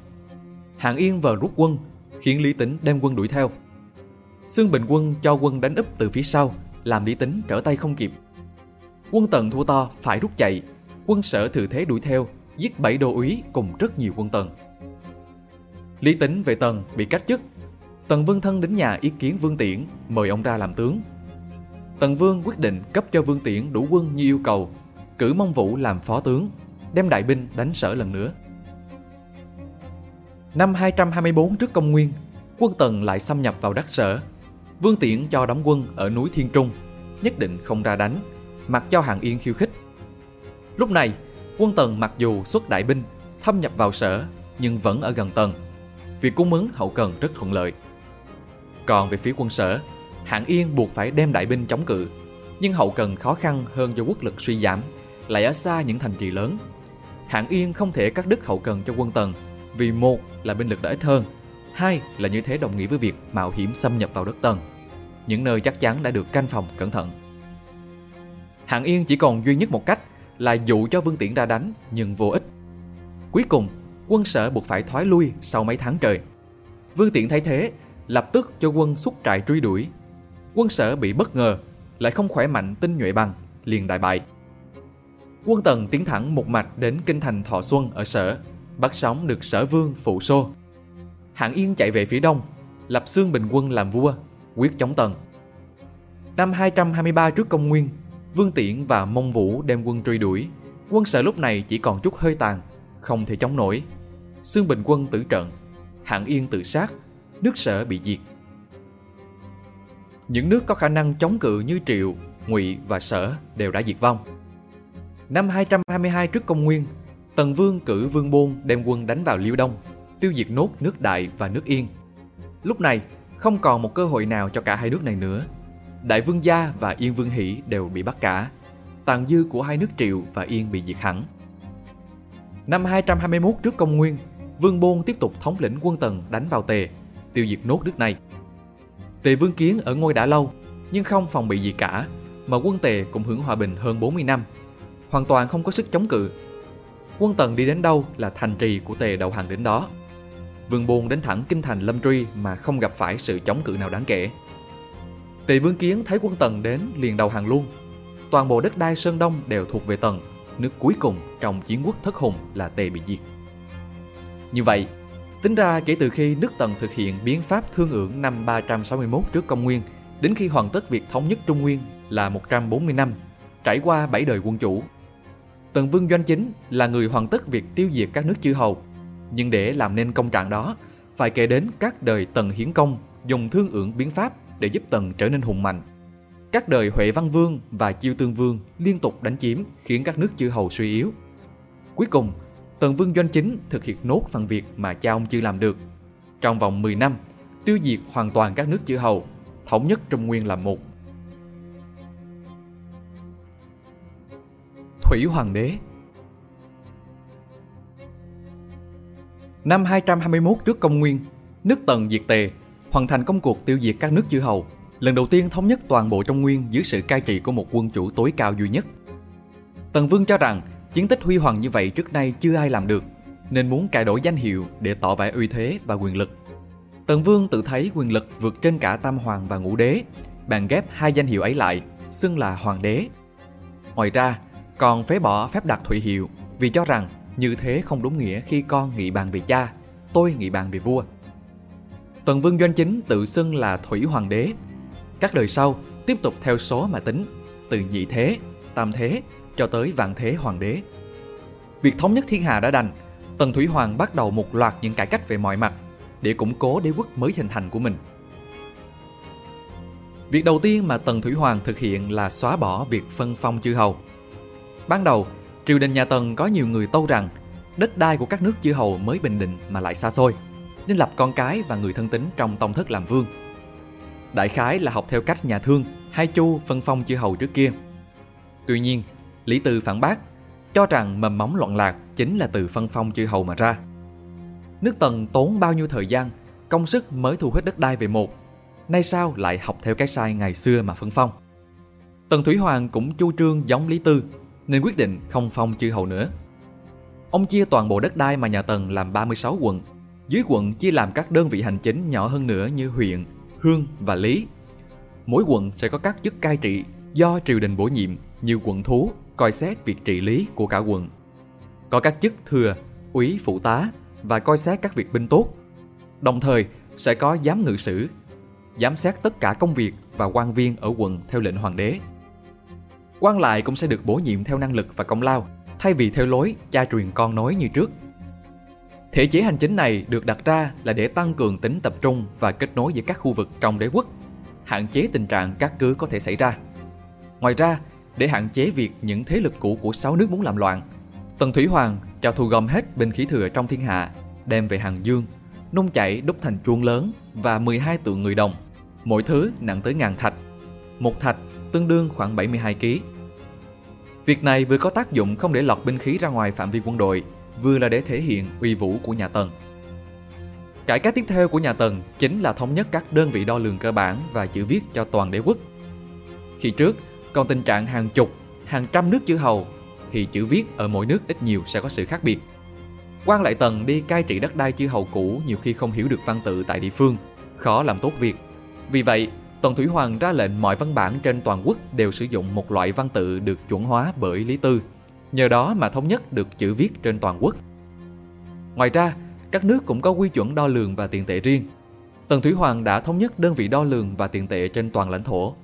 Hạng Yên vờ rút quân, khiến Lý Tính đem quân đuổi theo. Xương Bình Quân cho quân đánh úp từ phía sau, làm Lý Tính trở tay không kịp. Quân Tần thua to phải rút chạy, quân sở thừa thế đuổi theo, giết bảy đô úy cùng rất nhiều quân Tần. Lý Tính về Tần bị cách chức. Tần Vương Thân đến nhà ý kiến Vương Tiễn, mời ông ra làm tướng. Tần Vương quyết định cấp cho Vương Tiễn đủ quân như yêu cầu, cử Mông Vũ làm phó tướng, đem đại binh đánh sở lần nữa. Năm 224 trước công nguyên, quân Tần lại xâm nhập vào đất sở. Vương Tiễn cho đóng quân ở núi Thiên Trung, nhất định không ra đánh, mặc cho Hạng Yên khiêu khích. Lúc này, quân Tần mặc dù xuất đại binh, thâm nhập vào sở, nhưng vẫn ở gần Tần. Việc cung ứng hậu cần rất thuận lợi. Còn về phía quân sở, Hạng Yên buộc phải đem đại binh chống cự, nhưng hậu cần khó khăn hơn do quốc lực suy giảm, lại ở xa những thành trì lớn. Hạng Yên không thể cắt đứt hậu cần cho quân Tần, vì một là binh lực đã ít hơn, hai là như thế đồng nghĩa với việc mạo hiểm xâm nhập vào đất Tần, những nơi chắc chắn đã được canh phòng cẩn thận. Hạng Yên chỉ còn duy nhất một cách là dụ cho Vương Tiễn ra đánh nhưng vô ích. Cuối cùng, quân sở buộc phải thoái lui sau mấy tháng trời. Vương Tiễn thấy thế, lập tức cho quân xuất trại truy đuổi. Quân sở bị bất ngờ, lại không khỏe mạnh tinh nhuệ bằng, liền đại bại. Quân Tần tiến thẳng một mạch đến kinh thành Thọ Xuân ở sở, bắt sống được sở vương phụ xô. Hạng Yên chạy về phía đông, lập xương bình quân làm vua, quyết chống Tần. Năm 223 trước công nguyên, Vương Tiễn và Mông Vũ đem quân truy đuổi. Quân sở lúc này chỉ còn chút hơi tàn, không thể chống nổi. Xương Bình quân tử trận, Hạng Yên tự sát, nước sở bị diệt. Những nước có khả năng chống cự như Triệu, Ngụy và Sở đều đã diệt vong. Năm 222 trước công nguyên, Tần Vương cử Vương Bôn đem quân đánh vào Liêu Đông, tiêu diệt nốt nước Đại và nước Yên. Lúc này, không còn một cơ hội nào cho cả hai nước này nữa. Đại Vương Gia và Yên Vương Hỷ đều bị bắt cả. Tàn dư của hai nước Triệu và Yên bị diệt hẳn. Năm 221 trước công nguyên, Vương Bôn tiếp tục thống lĩnh quân Tần đánh vào Tề, tiêu diệt nốt nước này. Tề Vương Kiến ở ngôi đã lâu, nhưng không phòng bị gì cả, mà quân Tề cũng hưởng hòa bình hơn 40 năm. Hoàn toàn không có sức chống cự. Quân Tần đi đến đâu là thành trì của Tề đầu hàng đến đó. Vương Bôn đến thẳng kinh thành Lâm Truy mà không gặp phải sự chống cự nào đáng kể. Tề Vương Kiến thấy quân Tần đến liền đầu hàng luôn. Toàn bộ đất đai Sơn Đông đều thuộc về Tần, nước cuối cùng trong chiến quốc thất hùng là Tề bị diệt. Như vậy, tính ra kể từ khi nước Tần thực hiện biến pháp thương ưởng năm 361 trước công nguyên đến khi hoàn tất việc thống nhất Trung Nguyên là 140 năm, trải qua 7 đời quân chủ. Tần Vương Doanh Chính là người hoàn tất việc tiêu diệt các nước chư hầu, nhưng để làm nên công trạng đó, phải kể đến các đời Tần Hiến Công dùng thương ưởng biến pháp để giúp Tần trở nên hùng mạnh. Các đời Huệ Văn Vương và Chiêu Tương Vương liên tục đánh chiếm khiến các nước chư hầu suy yếu. Cuối cùng, Tần Vương Doanh Chính thực hiện nốt phần việc mà cha ông chưa làm được. Trong vòng 10 năm, tiêu diệt hoàn toàn các nước chư hầu, thống nhất Trung Nguyên làm một. Thủy Hoàng đế Năm 221 trước công nguyên, nước Tần diệt Tề, hoàn thành công cuộc tiêu diệt các nước chư hầu, lần đầu tiên thống nhất toàn bộ Trung Nguyên dưới sự cai trị của một quân chủ tối cao duy nhất. Tần Vương cho rằng chiến tích huy hoàng như vậy trước nay chưa ai làm được, nên muốn cải đổi danh hiệu để tỏ vẻ uy thế và quyền lực. Tần Vương tự thấy quyền lực vượt trên cả Tam Hoàng và Ngũ Đế, bàn ghép hai danh hiệu ấy lại, xưng là Hoàng đế. Ngoài ra, còn phế bỏ phép đặt thụy hiệu vì cho rằng như thế không đúng nghĩa khi con nghị bàn về cha, tôi nghị bàn về vua. Tần Vương Doanh Chính tự xưng là Thủy Hoàng đế. Các đời sau tiếp tục theo số mà tính, từ nhị thế, tam thế cho tới vạn thế hoàng đế. Việc thống nhất thiên hạ đã đành, Tần Thủy Hoàng bắt đầu một loạt những cải cách về mọi mặt để củng cố đế quốc mới hình thành của mình. Việc đầu tiên mà Tần Thủy Hoàng thực hiện là xóa bỏ việc phân phong chư hầu. Ban đầu, triều đình nhà Tần có nhiều người tâu rằng đất đai của các nước chư hầu mới bình định mà lại xa xôi, nên lập con cái và người thân tín trong tông thất làm vương. Đại khái là học theo cách nhà thương, hai chu phân phong chư hầu trước kia. Tuy nhiên, Lý Tư phản bác, cho rằng mầm móng loạn lạc chính là từ phân phong chư hầu mà ra. Nước Tần tốn bao nhiêu thời gian, công sức mới thu hết đất đai về một, nay sao lại học theo cái sai ngày xưa mà phân phong. Tần Thủy Hoàng cũng chu trương giống Lý Tư, nên quyết định không phong chư hầu nữa. Ông chia toàn bộ đất đai mà nhà Tần làm 36 quận, dưới quận chia làm các đơn vị hành chính nhỏ hơn nữa như huyện, hương và lý. Mỗi quận sẽ có các chức cai trị do triều đình bổ nhiệm như quận thú, coi xét việc trị lý của cả quận. Có các chức thừa, úy phụ tá và coi xét các việc binh tốt. Đồng thời sẽ có giám ngự sử, giám sát tất cả công việc và quan viên ở quận theo lệnh hoàng đế. Quan lại cũng sẽ được bổ nhiệm theo năng lực và công lao, thay vì theo lối cha truyền con nối như trước. Thể chế hành chính này được đặt ra là để tăng cường tính tập trung và kết nối giữa các khu vực trong đế quốc, hạn chế tình trạng các cứ có thể xảy ra. Ngoài ra, để hạn chế việc những thế lực cũ của sáu nước muốn làm loạn, Tần Thủy Hoàng cho thu gom hết binh khí thừa trong thiên hạ, đem về Hàng Dương, nung chảy đúc thành chuông lớn và 12 tượng người đồng, mỗi thứ nặng tới ngàn thạch. Một thạch tương đương khoảng 72 kg. Việc này vừa có tác dụng không để lọt binh khí ra ngoài phạm vi quân đội, vừa là để thể hiện uy vũ của nhà Tần. Cải cách tiếp theo của nhà Tần chính là thống nhất các đơn vị đo lường cơ bản và chữ viết cho toàn đế quốc. Khi trước, còn tình trạng hàng chục, hàng trăm nước chữ hầu thì chữ viết ở mỗi nước ít nhiều sẽ có sự khác biệt. quan lại Tần đi cai trị đất đai chư hầu cũ nhiều khi không hiểu được văn tự tại địa phương, khó làm tốt việc. Vì vậy, Tần Thủy Hoàng ra lệnh mọi văn bản trên toàn quốc đều sử dụng một loại văn tự được chuẩn hóa bởi Lý Tư. Nhờ đó mà thống nhất được chữ viết trên toàn quốc. Ngoài ra, các nước cũng có quy chuẩn đo lường và tiền tệ riêng. Tần Thủy Hoàng đã thống nhất đơn vị đo lường và tiền tệ trên toàn lãnh thổ.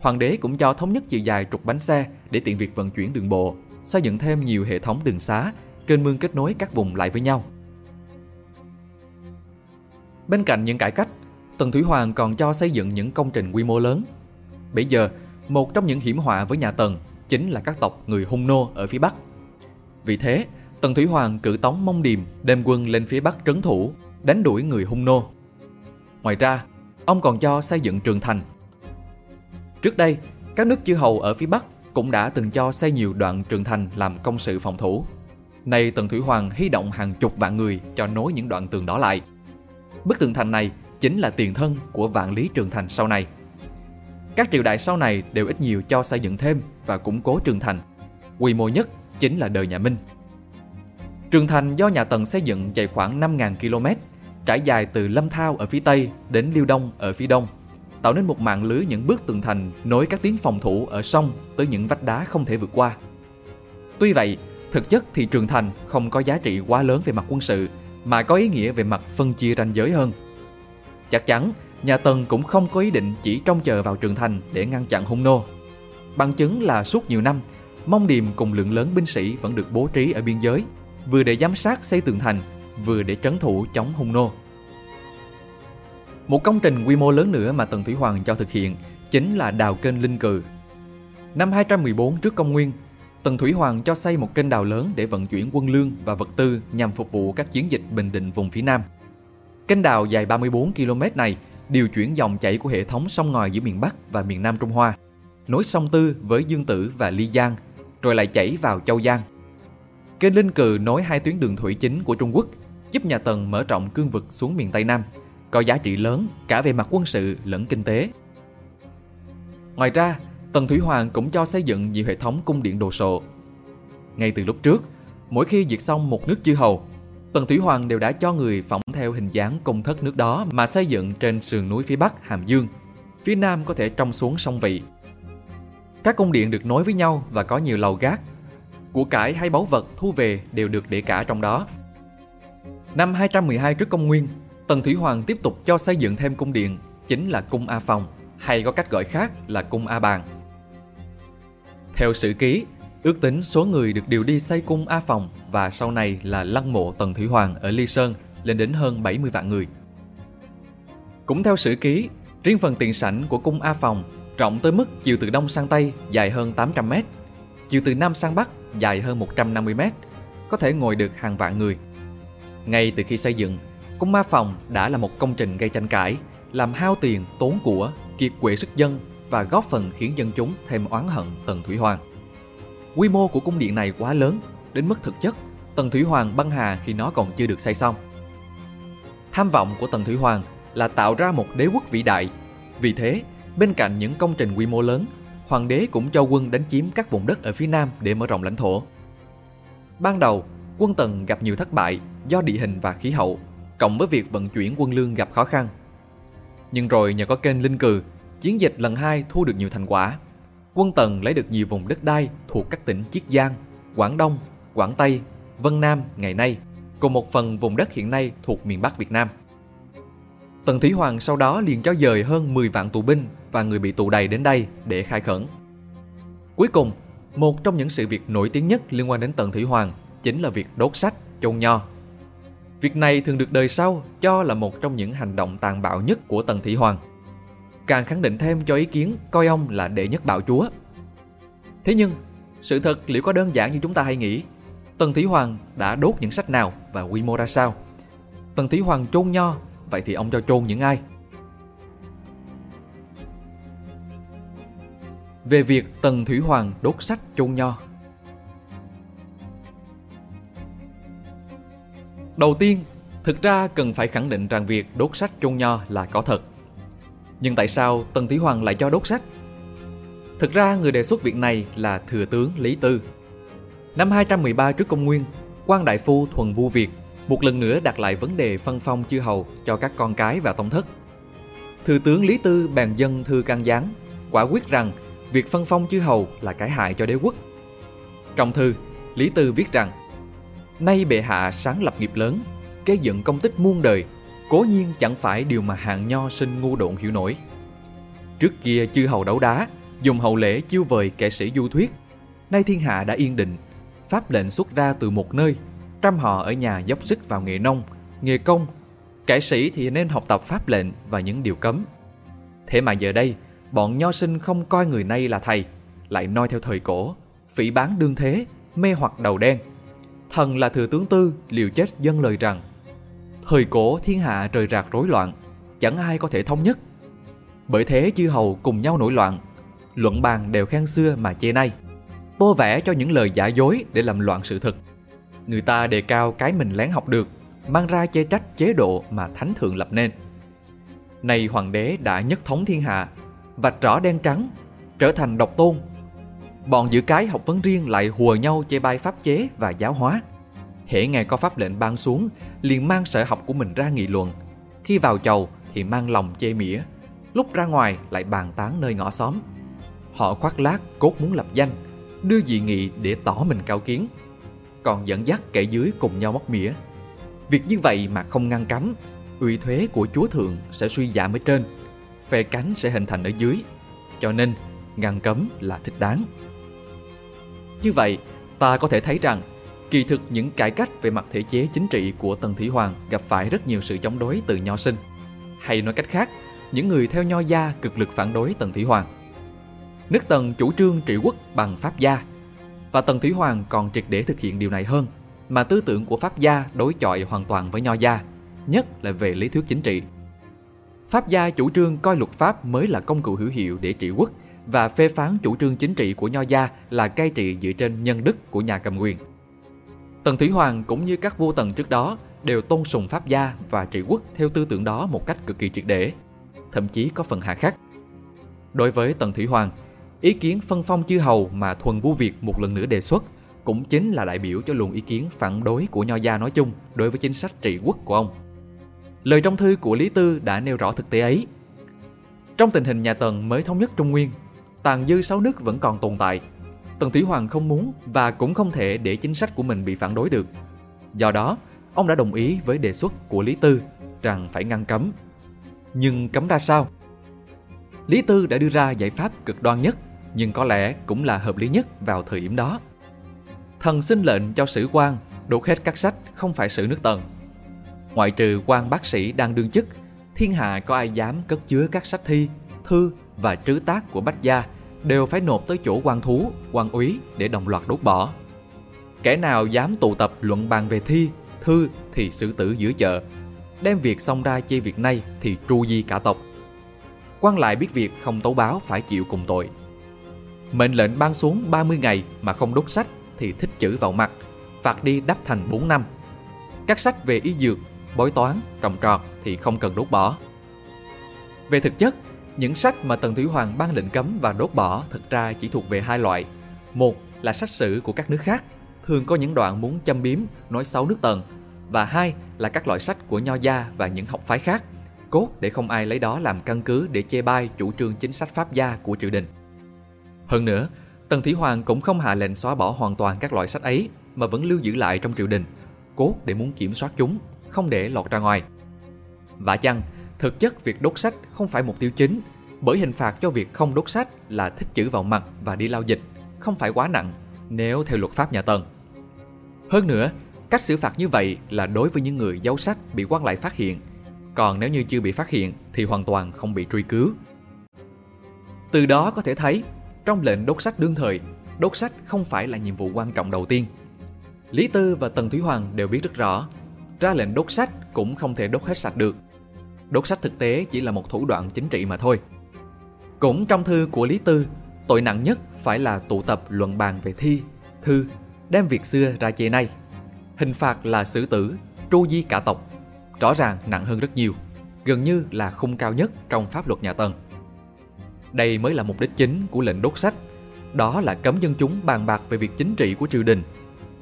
Hoàng đế cũng cho thống nhất chiều dài trục bánh xe để tiện việc vận chuyển đường bộ, xây dựng thêm nhiều hệ thống đường xá, kênh mương kết nối các vùng lại với nhau. Bên cạnh những cải cách, Tần Thủy Hoàng còn cho xây dựng những công trình quy mô lớn. Bây giờ, một trong những hiểm họa với nhà Tần chính là các tộc người Hung Nô ở phía Bắc. Vì thế, Tần Thủy Hoàng cử tống Mông Điềm đem quân lên phía Bắc trấn thủ, đánh đuổi người Hung Nô. Ngoài ra, ông còn cho xây dựng trường thành. Trước đây, các nước chư hầu ở phía Bắc cũng đã từng cho xây nhiều đoạn trường thành làm công sự phòng thủ. Nay Tần Thủy Hoàng hy động hàng chục vạn người cho nối những đoạn tường đó lại. Bức tường thành này chính là tiền thân của vạn lý trường thành sau này. Các triều đại sau này đều ít nhiều cho xây dựng thêm và củng cố trường thành. Quy mô nhất chính là đời nhà Minh. Trường thành do nhà Tần xây dựng dài khoảng 5.000 km, trải dài từ Lâm Thao ở phía Tây đến Liêu Đông ở phía Đông, tạo nên một mạng lưới những bức tường thành nối các tuyến phòng thủ ở sông tới những vách đá không thể vượt qua. Tuy vậy, thực chất thì trường thành không có giá trị quá lớn về mặt quân sự, mà có ý nghĩa về mặt phân chia ranh giới hơn. Chắc chắn, nhà Tần cũng không có ý định chỉ trông chờ vào trường thành để ngăn chặn hung nô. Bằng chứng là suốt nhiều năm, Mông Điềm cùng lượng lớn binh sĩ vẫn được bố trí ở biên giới, vừa để giám sát xây tường thành, vừa để trấn thủ chống hung nô. Một công trình quy mô lớn nữa mà Tần Thủy Hoàng cho thực hiện chính là đào kênh Linh Cừ. Năm 214 trước công nguyên, Tần Thủy Hoàng cho xây một kênh đào lớn để vận chuyển quân lương và vật tư nhằm phục vụ các chiến dịch bình định vùng phía Nam. Kênh đào dài 34 km này điều chuyển dòng chảy của hệ thống sông ngòi giữa miền Bắc và miền Nam Trung Hoa, nối sông Tư với Dương Tử và Ly Giang, rồi lại chảy vào Châu Giang. Kênh Linh Cừ nối hai tuyến đường thủy chính của Trung Quốc, giúp nhà Tần mở rộng cương vực xuống miền Tây Nam, có giá trị lớn cả về mặt quân sự lẫn kinh tế. Ngoài ra, Tần Thủy Hoàng cũng cho xây dựng nhiều hệ thống cung điện đồ sộ. Ngay từ lúc trước, mỗi khi diệt xong một nước chư hầu, Tần Thủy Hoàng đều đã cho người phỏng theo hình dáng công thất nước đó mà xây dựng trên sườn núi phía Bắc Hàm Dương. Phía Nam có thể trông xuống sông Vị. Các cung điện được nối với nhau và có nhiều lầu gác. Của cải hay báu vật thu về đều được để cả trong đó. Năm 212 trước công nguyên, Tần Thủy Hoàng tiếp tục cho xây dựng thêm cung điện, chính là cung A Phòng, hay có cách gọi khác là cung A Bàn. Theo sử ký, ước tính số người được điều đi xây cung A Phòng và sau này là lăng mộ Tần Thủy Hoàng ở Ly Sơn lên đến hơn 70 vạn người. Cũng theo sử ký, riêng phần tiền sảnh của cung A Phòng rộng tới mức chiều từ đông sang tây dài hơn 800 m, chiều từ nam sang bắc dài hơn 150 m, có thể ngồi được hàng vạn người. Ngay từ khi xây dựng, cung A Phòng đã là một công trình gây tranh cãi, làm hao tiền, tốn của, kiệt quệ sức dân và góp phần khiến dân chúng thêm oán hận Tần Thủy Hoàng. Quy mô của cung điện này quá lớn, đến mức thực chất Tần Thủy Hoàng băng hà khi nó còn chưa được xây xong. Tham vọng của Tần Thủy Hoàng là tạo ra một đế quốc vĩ đại. Vì thế, bên cạnh những công trình quy mô lớn, hoàng đế cũng cho quân đánh chiếm các vùng đất ở phía nam để mở rộng lãnh thổ. Ban đầu, quân Tần gặp nhiều thất bại do địa hình và khí hậu, cộng với việc vận chuyển quân lương gặp khó khăn. Nhưng rồi nhờ có kênh Linh Cừ, chiến dịch lần hai thu được nhiều thành quả. Quân Tần lấy được nhiều vùng đất đai thuộc các tỉnh Chiết Giang, Quảng Đông, Quảng Tây, Vân Nam ngày nay, cùng một phần vùng đất hiện nay thuộc miền Bắc Việt Nam. Tần Thủy Hoàng sau đó liền cho dời hơn 10 vạn tù binh và người bị tù đầy đến đây để khai khẩn. Cuối cùng, một trong những sự việc nổi tiếng nhất liên quan đến Tần Thủy Hoàng chính là việc đốt sách, chôn nho. Việc này thường được đời sau cho là một trong những hành động tàn bạo nhất của Tần Thủy Hoàng. Càng khẳng định thêm cho ý kiến coi ông là đệ nhất bạo chúa. Thế nhưng, sự thật liệu có đơn giản như chúng ta hay nghĩ? Tần Thủy Hoàng đã đốt những sách nào và quy mô ra sao? Tần Thủy Hoàng chôn nho, vậy thì ông cho chôn những ai? Về việc Tần Thủy Hoàng đốt sách chôn nho Đầu tiên, thực ra cần phải khẳng định rằng việc đốt sách chôn nho là có thật. Nhưng tại sao Tần Thủy Hoàng lại cho đốt sách? Thực ra người đề xuất việc này là thừa tướng Lý Tư. Năm 213 trước công nguyên, quan đại phu Thuần Vu Việt một lần nữa đặt lại vấn đề phân phong chư hầu cho các con cái và tông thất. Thừa tướng Lý Tư bàn dân thư can gián, quả quyết rằng việc phân phong chư hầu là cái hại cho đế quốc. Trong thư, Lý Tư viết rằng Nay bệ hạ sáng lập nghiệp lớn, gây dựng công tích muôn đời, cố nhiên chẳng phải điều mà hạng nho sinh ngu độn hiểu nổi. Trước kia chư hầu đấu đá, dùng hậu lễ chiêu vời kẻ sĩ du thuyết. Nay thiên hạ đã yên định, pháp lệnh xuất ra từ một nơi, trăm họ ở nhà dốc sức vào nghề nông, nghề công. Kẻ sĩ thì nên học tập pháp lệnh và những điều cấm. Thế mà giờ đây, bọn nho sinh không coi người nay là thầy, lại noi theo thời cổ, phỉ bán đương thế, mê hoặc đầu đen – thần là thừa tướng tư liều chết dân lời rằng thời cổ thiên hạ rời rạc rối loạn, chẳng ai có thể thống nhất. Bởi thế chư hầu cùng nhau nổi loạn, luận bàn đều khen xưa mà chê nay. Tô vẽ cho những lời giả dối để làm loạn sự thật người ta đề cao cái mình lén học được, mang ra chê trách chế độ mà thánh thượng lập nên. Nay hoàng đế đã nhất thống thiên hạ, vạch rõ đen trắng, trở thành độc tôn. Bọn giữ cái học vấn riêng lại hùa nhau chê bai pháp chế và giáo hóa. Hễ ngài có pháp lệnh ban xuống, liền mang sở học của mình ra nghị luận. Khi vào chầu thì mang lòng chê mỉa, lúc ra ngoài lại bàn tán nơi ngõ xóm. Họ khoác lác cốt muốn lập danh, đưa dị nghị để tỏ mình cao kiến. Còn dẫn dắt kẻ dưới cùng nhau móc mỉa. Việc như vậy mà không ngăn cấm, uy thuế của chúa thượng sẽ suy giảm ở trên, phe cánh sẽ hình thành ở dưới. Cho nên, ngăn cấm là thích đáng. Như vậy, ta có thể thấy rằng kỳ thực những cải cách về mặt thể chế chính trị của Tần Thủy Hoàng gặp phải rất nhiều sự chống đối từ nho sinh. Hay nói cách khác, những người theo nho gia cực lực phản đối Tần Thủy Hoàng. Nước Tần chủ trương trị quốc bằng pháp gia, và Tần Thủy Hoàng còn triệt để thực hiện điều này hơn, mà tư tưởng của pháp gia đối chọi hoàn toàn với nho gia, nhất là về lý thuyết chính trị. Pháp gia chủ trương coi luật pháp mới là công cụ hữu hiệu để trị quốc và phê phán chủ trương chính trị của Nho Gia là cai trị dựa trên nhân đức của nhà cầm quyền. Tần Thủy Hoàng cũng như các vua Tần trước đó đều tôn sùng Pháp gia và trị quốc theo tư tưởng đó một cách cực kỳ triệt để, thậm chí có phần hạ khắc. Đối với Tần Thủy Hoàng, ý kiến phân phong chư hầu mà Thuần Vu Việt một lần nữa đề xuất cũng chính là đại biểu cho luồng ý kiến phản đối của Nho Gia nói chung đối với chính sách trị quốc của ông. Lời trong thư của Lý Tư đã nêu rõ thực tế ấy. Trong tình hình nhà Tần mới thống nhất Trung Nguyên tàn dư sáu nước vẫn còn tồn tại. Tần Thủy Hoàng không muốn và cũng không thể để chính sách của mình bị phản đối được. Do đó, ông đã đồng ý với đề xuất của Lý Tư rằng phải ngăn cấm. Nhưng cấm ra sao? Lý Tư đã đưa ra giải pháp cực đoan nhất, nhưng có lẽ cũng là hợp lý nhất vào thời điểm đó. Thần xin lệnh cho sử quan đốt hết các sách không phải sử nước Tần. Ngoại trừ quan bác sĩ đang đương chức, thiên hạ có ai dám cất chứa các sách thi, thư và trứ tác của Bách Gia đều phải nộp tới chỗ quan thú, quan úy để đồng loạt đốt bỏ. Kẻ nào dám tụ tập luận bàn về thi, thư thì xử tử giữa chợ, đem việc xong ra chê việc này thì tru di cả tộc. quan lại biết việc không tấu báo phải chịu cùng tội. Mệnh lệnh ban xuống 30 ngày mà không đốt sách thì thích chữ vào mặt, phạt đi đắp thành 4 năm. Các sách về y dược, bói toán, trồng trọt thì không cần đốt bỏ. Về thực chất, những sách mà Tần Thủy Hoàng ban lệnh cấm và đốt bỏ thực ra chỉ thuộc về hai loại. Một là sách sử của các nước khác, thường có những đoạn muốn châm biếm, nói xấu nước Tần. Và hai là các loại sách của Nho gia và những học phái khác, cốt để không ai lấy đó làm căn cứ để chê bai chủ trương chính sách pháp gia của triều đình. Hơn nữa, Tần Thủy Hoàng cũng không hạ lệnh xóa bỏ hoàn toàn các loại sách ấy mà vẫn lưu giữ lại trong triều đình, cốt để muốn kiểm soát chúng, không để lọt ra ngoài. Và chăng, thực chất việc đốt sách không phải mục tiêu chính, bởi hình phạt cho việc không đốt sách là thích chữ vào mặt và đi lao dịch, không phải quá nặng nếu theo luật pháp nhà Tần. Hơn nữa, cách xử phạt như vậy là đối với những người giấu sách bị quan lại phát hiện, còn nếu như chưa bị phát hiện thì hoàn toàn không bị truy cứu. Từ đó có thể thấy, trong lệnh đốt sách đương thời, đốt sách không phải là nhiệm vụ quan trọng đầu tiên. Lý Tư và Tần Thúy Hoàng đều biết rất rõ, ra lệnh đốt sách cũng không thể đốt hết sạch được. Đốt sách thực tế chỉ là một thủ đoạn chính trị mà thôi. Cũng trong thư của Lý Tư, tội nặng nhất phải là tụ tập luận bàn về thi, thư, đem việc xưa ra chê nay. Hình phạt là xử tử, tru di cả tộc. Rõ ràng nặng hơn rất nhiều, gần như là khung cao nhất trong pháp luật nhà Tần. Đây mới là mục đích chính của lệnh đốt sách, đó là cấm dân chúng bàn bạc về việc chính trị của triều đình.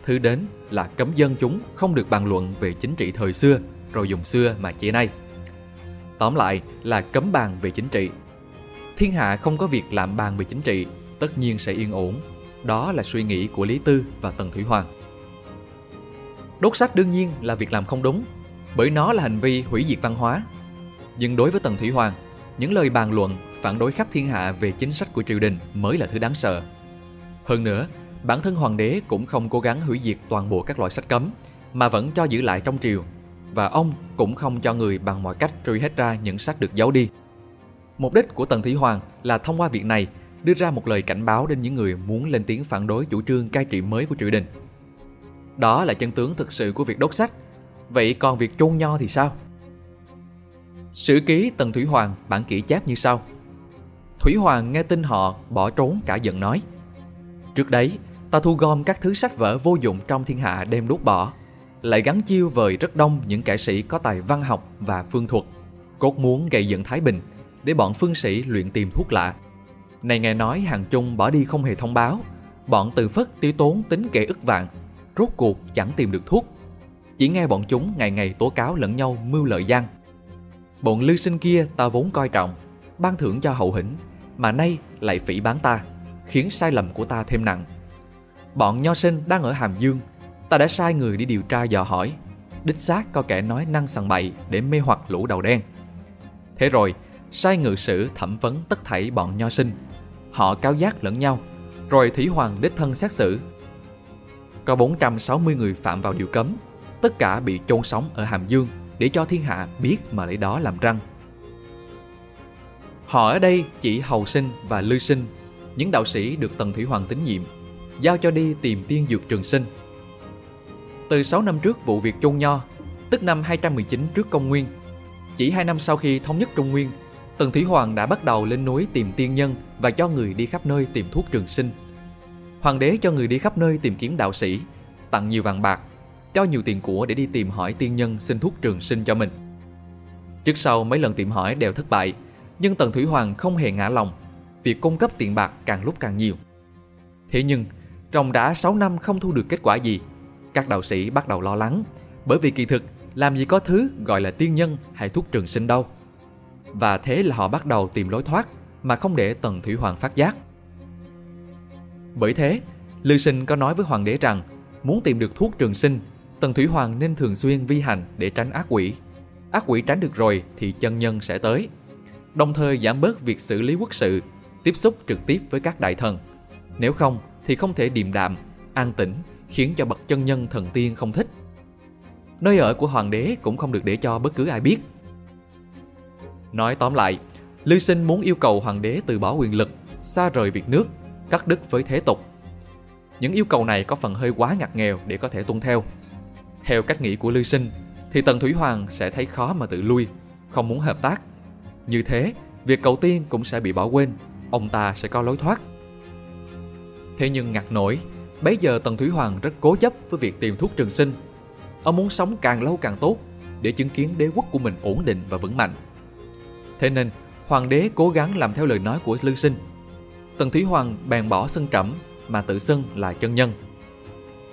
Thứ đến là cấm dân chúng không được bàn luận về chính trị thời xưa rồi dùng xưa mà chê nay. Tóm lại là cấm bàn về chính trị. Thiên hạ không có việc làm bàn về chính trị, tất nhiên sẽ yên ổn. Đó là suy nghĩ của Lý Tư và Tần Thủy Hoàng. Đốt sách đương nhiên là việc làm không đúng, bởi nó là hành vi hủy diệt văn hóa. Nhưng đối với Tần Thủy Hoàng, những lời bàn luận phản đối khắp thiên hạ về chính sách của triều đình mới là thứ đáng sợ. Hơn nữa, bản thân hoàng đế cũng không cố gắng hủy diệt toàn bộ các loại sách cấm, mà vẫn cho giữ lại trong triều. Và ông cũng không cho người bằng mọi cách truy hết ra những sách được giấu đi. Mục đích của Tần Thủy Hoàng là thông qua việc này đưa ra một lời cảnh báo đến những người muốn lên tiếng phản đối chủ trương cai trị mới của triều đình. Đó là chân tướng thực sự của việc đốt sách. Vậy còn việc chôn nho thì sao? Sử ký Tần Thủy Hoàng bản kỹ chép như sau. Thủy Hoàng nghe tin họ bỏ trốn cả giận nói. Trước đấy, ta thu gom các thứ sách vở vô dụng trong thiên hạ đem đốt bỏ, lại gắn chiêu vời rất đông những kẻ sĩ có tài văn học và phương thuật, cốt muốn gây dựng Thái Bình để bọn phương sĩ luyện tìm thuốc lạ. Này nghe nói hàng chung bỏ đi không hề thông báo, bọn từ phất tiêu tốn tính kể ức vạn, rốt cuộc chẳng tìm được thuốc. Chỉ nghe bọn chúng ngày ngày tố cáo lẫn nhau mưu lợi gian. Bọn lưu sinh kia ta vốn coi trọng, ban thưởng cho hậu hĩnh, mà nay lại phỉ bán ta, khiến sai lầm của ta thêm nặng. Bọn nho sinh đang ở Hàm Dương, ta đã sai người đi điều tra dò hỏi, đích xác có kẻ nói năng sằng bậy để mê hoặc lũ đầu đen. Thế rồi, sai ngự sử thẩm vấn tất thảy bọn nho sinh. Họ cáo giác lẫn nhau, rồi Thủy Hoàng đích thân xét xử. Có 460 người phạm vào điều cấm, tất cả bị chôn sống ở Hàm Dương để cho thiên hạ biết mà lấy đó làm răng. Họ ở đây chỉ Hầu Sinh và Lư Sinh, những đạo sĩ được Tần Thủy Hoàng tín nhiệm, giao cho đi tìm tiên dược trường sinh. Từ 6 năm trước vụ việc chôn nho, tức năm 219 trước công nguyên, chỉ 2 năm sau khi thống nhất Trung Nguyên, Tần Thủy Hoàng đã bắt đầu lên núi tìm tiên nhân và cho người đi khắp nơi tìm thuốc trường sinh. Hoàng đế cho người đi khắp nơi tìm kiếm đạo sĩ, tặng nhiều vàng bạc, cho nhiều tiền của để đi tìm hỏi tiên nhân xin thuốc trường sinh cho mình. Trước sau mấy lần tìm hỏi đều thất bại, nhưng Tần Thủy Hoàng không hề ngã lòng, việc cung cấp tiền bạc càng lúc càng nhiều. Thế nhưng, trong đã 6 năm không thu được kết quả gì, các đạo sĩ bắt đầu lo lắng, bởi vì kỳ thực làm gì có thứ gọi là tiên nhân hay thuốc trường sinh đâu. Và thế là họ bắt đầu tìm lối thoát mà không để Tần Thủy Hoàng phát giác. Bởi thế, Lư Sinh có nói với hoàng đế rằng muốn tìm được thuốc trường sinh, Tần Thủy Hoàng nên thường xuyên vi hành để tránh ác quỷ. Ác quỷ tránh được rồi thì chân nhân sẽ tới. Đồng thời giảm bớt việc xử lý quốc sự, tiếp xúc trực tiếp với các đại thần. Nếu không thì không thể điềm đạm, an tĩnh, khiến cho bậc chân nhân thần tiên không thích. Nơi ở của hoàng đế cũng không được để cho bất cứ ai biết. Nói tóm lại, Lư Sinh muốn yêu cầu hoàng đế từ bỏ quyền lực, xa rời việc nước, cắt đứt với thế tục. Những yêu cầu này có phần hơi quá ngặt nghèo để có thể tuân theo. Theo cách nghĩ của Lư Sinh, thì Tần Thủy Hoàng sẽ thấy khó mà tự lui, không muốn hợp tác. Như thế, việc cầu tiên cũng sẽ bị bỏ quên, ông ta sẽ có lối thoát. Thế nhưng ngặt nổi, bấy giờ Tần Thủy Hoàng rất cố chấp với việc tìm thuốc trường sinh. Ông muốn sống càng lâu càng tốt để chứng kiến đế quốc của mình ổn định và vững mạnh. Thế nên, hoàng đế cố gắng làm theo lời nói của Lư Sinh. Tần Thủy Hoàng bèn bỏ sân trẫm mà tự xưng là chân nhân.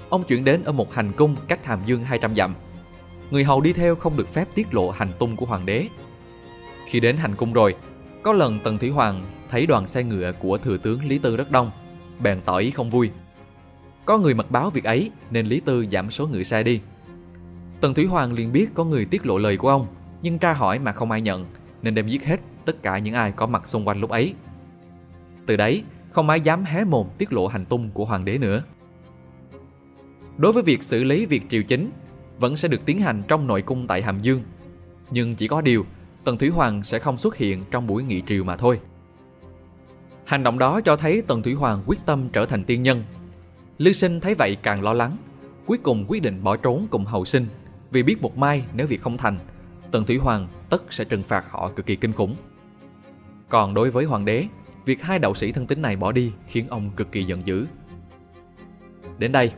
Ông chuyển đến ở một hành cung cách Hàm Dương 200 dặm. Người hầu đi theo không được phép tiết lộ hành tung của hoàng đế. Khi đến hành cung rồi, có lần Tần Thủy Hoàng thấy đoàn xe ngựa của thừa tướng Lý Tư rất đông, bèn tỏ ý không vui. Có người mật báo việc ấy nên Lý Tư giảm số người sai đi. Tần Thủy Hoàng liền biết có người tiết lộ lời của ông, nhưng tra hỏi mà không ai nhận, nên đem giết hết tất cả những ai có mặt xung quanh lúc ấy. Từ đấy, không ai dám hé mồm tiết lộ hành tung của hoàng đế nữa. Đối với việc xử lý việc triều chính, vẫn sẽ được tiến hành trong nội cung tại Hàm Dương. Nhưng chỉ có điều, Tần Thủy Hoàng sẽ không xuất hiện trong buổi nghị triều mà thôi. Hành động đó cho thấy Tần Thủy Hoàng quyết tâm trở thành tiên nhân. Lư Sinh thấy vậy càng lo lắng, cuối cùng quyết định bỏ trốn cùng hầu sinh vì biết một mai nếu việc không thành, Tần Thủy Hoàng tất sẽ trừng phạt họ cực kỳ kinh khủng. Còn đối với hoàng đế, việc hai đạo sĩ thân tín này bỏ đi khiến ông cực kỳ giận dữ. Đến đây,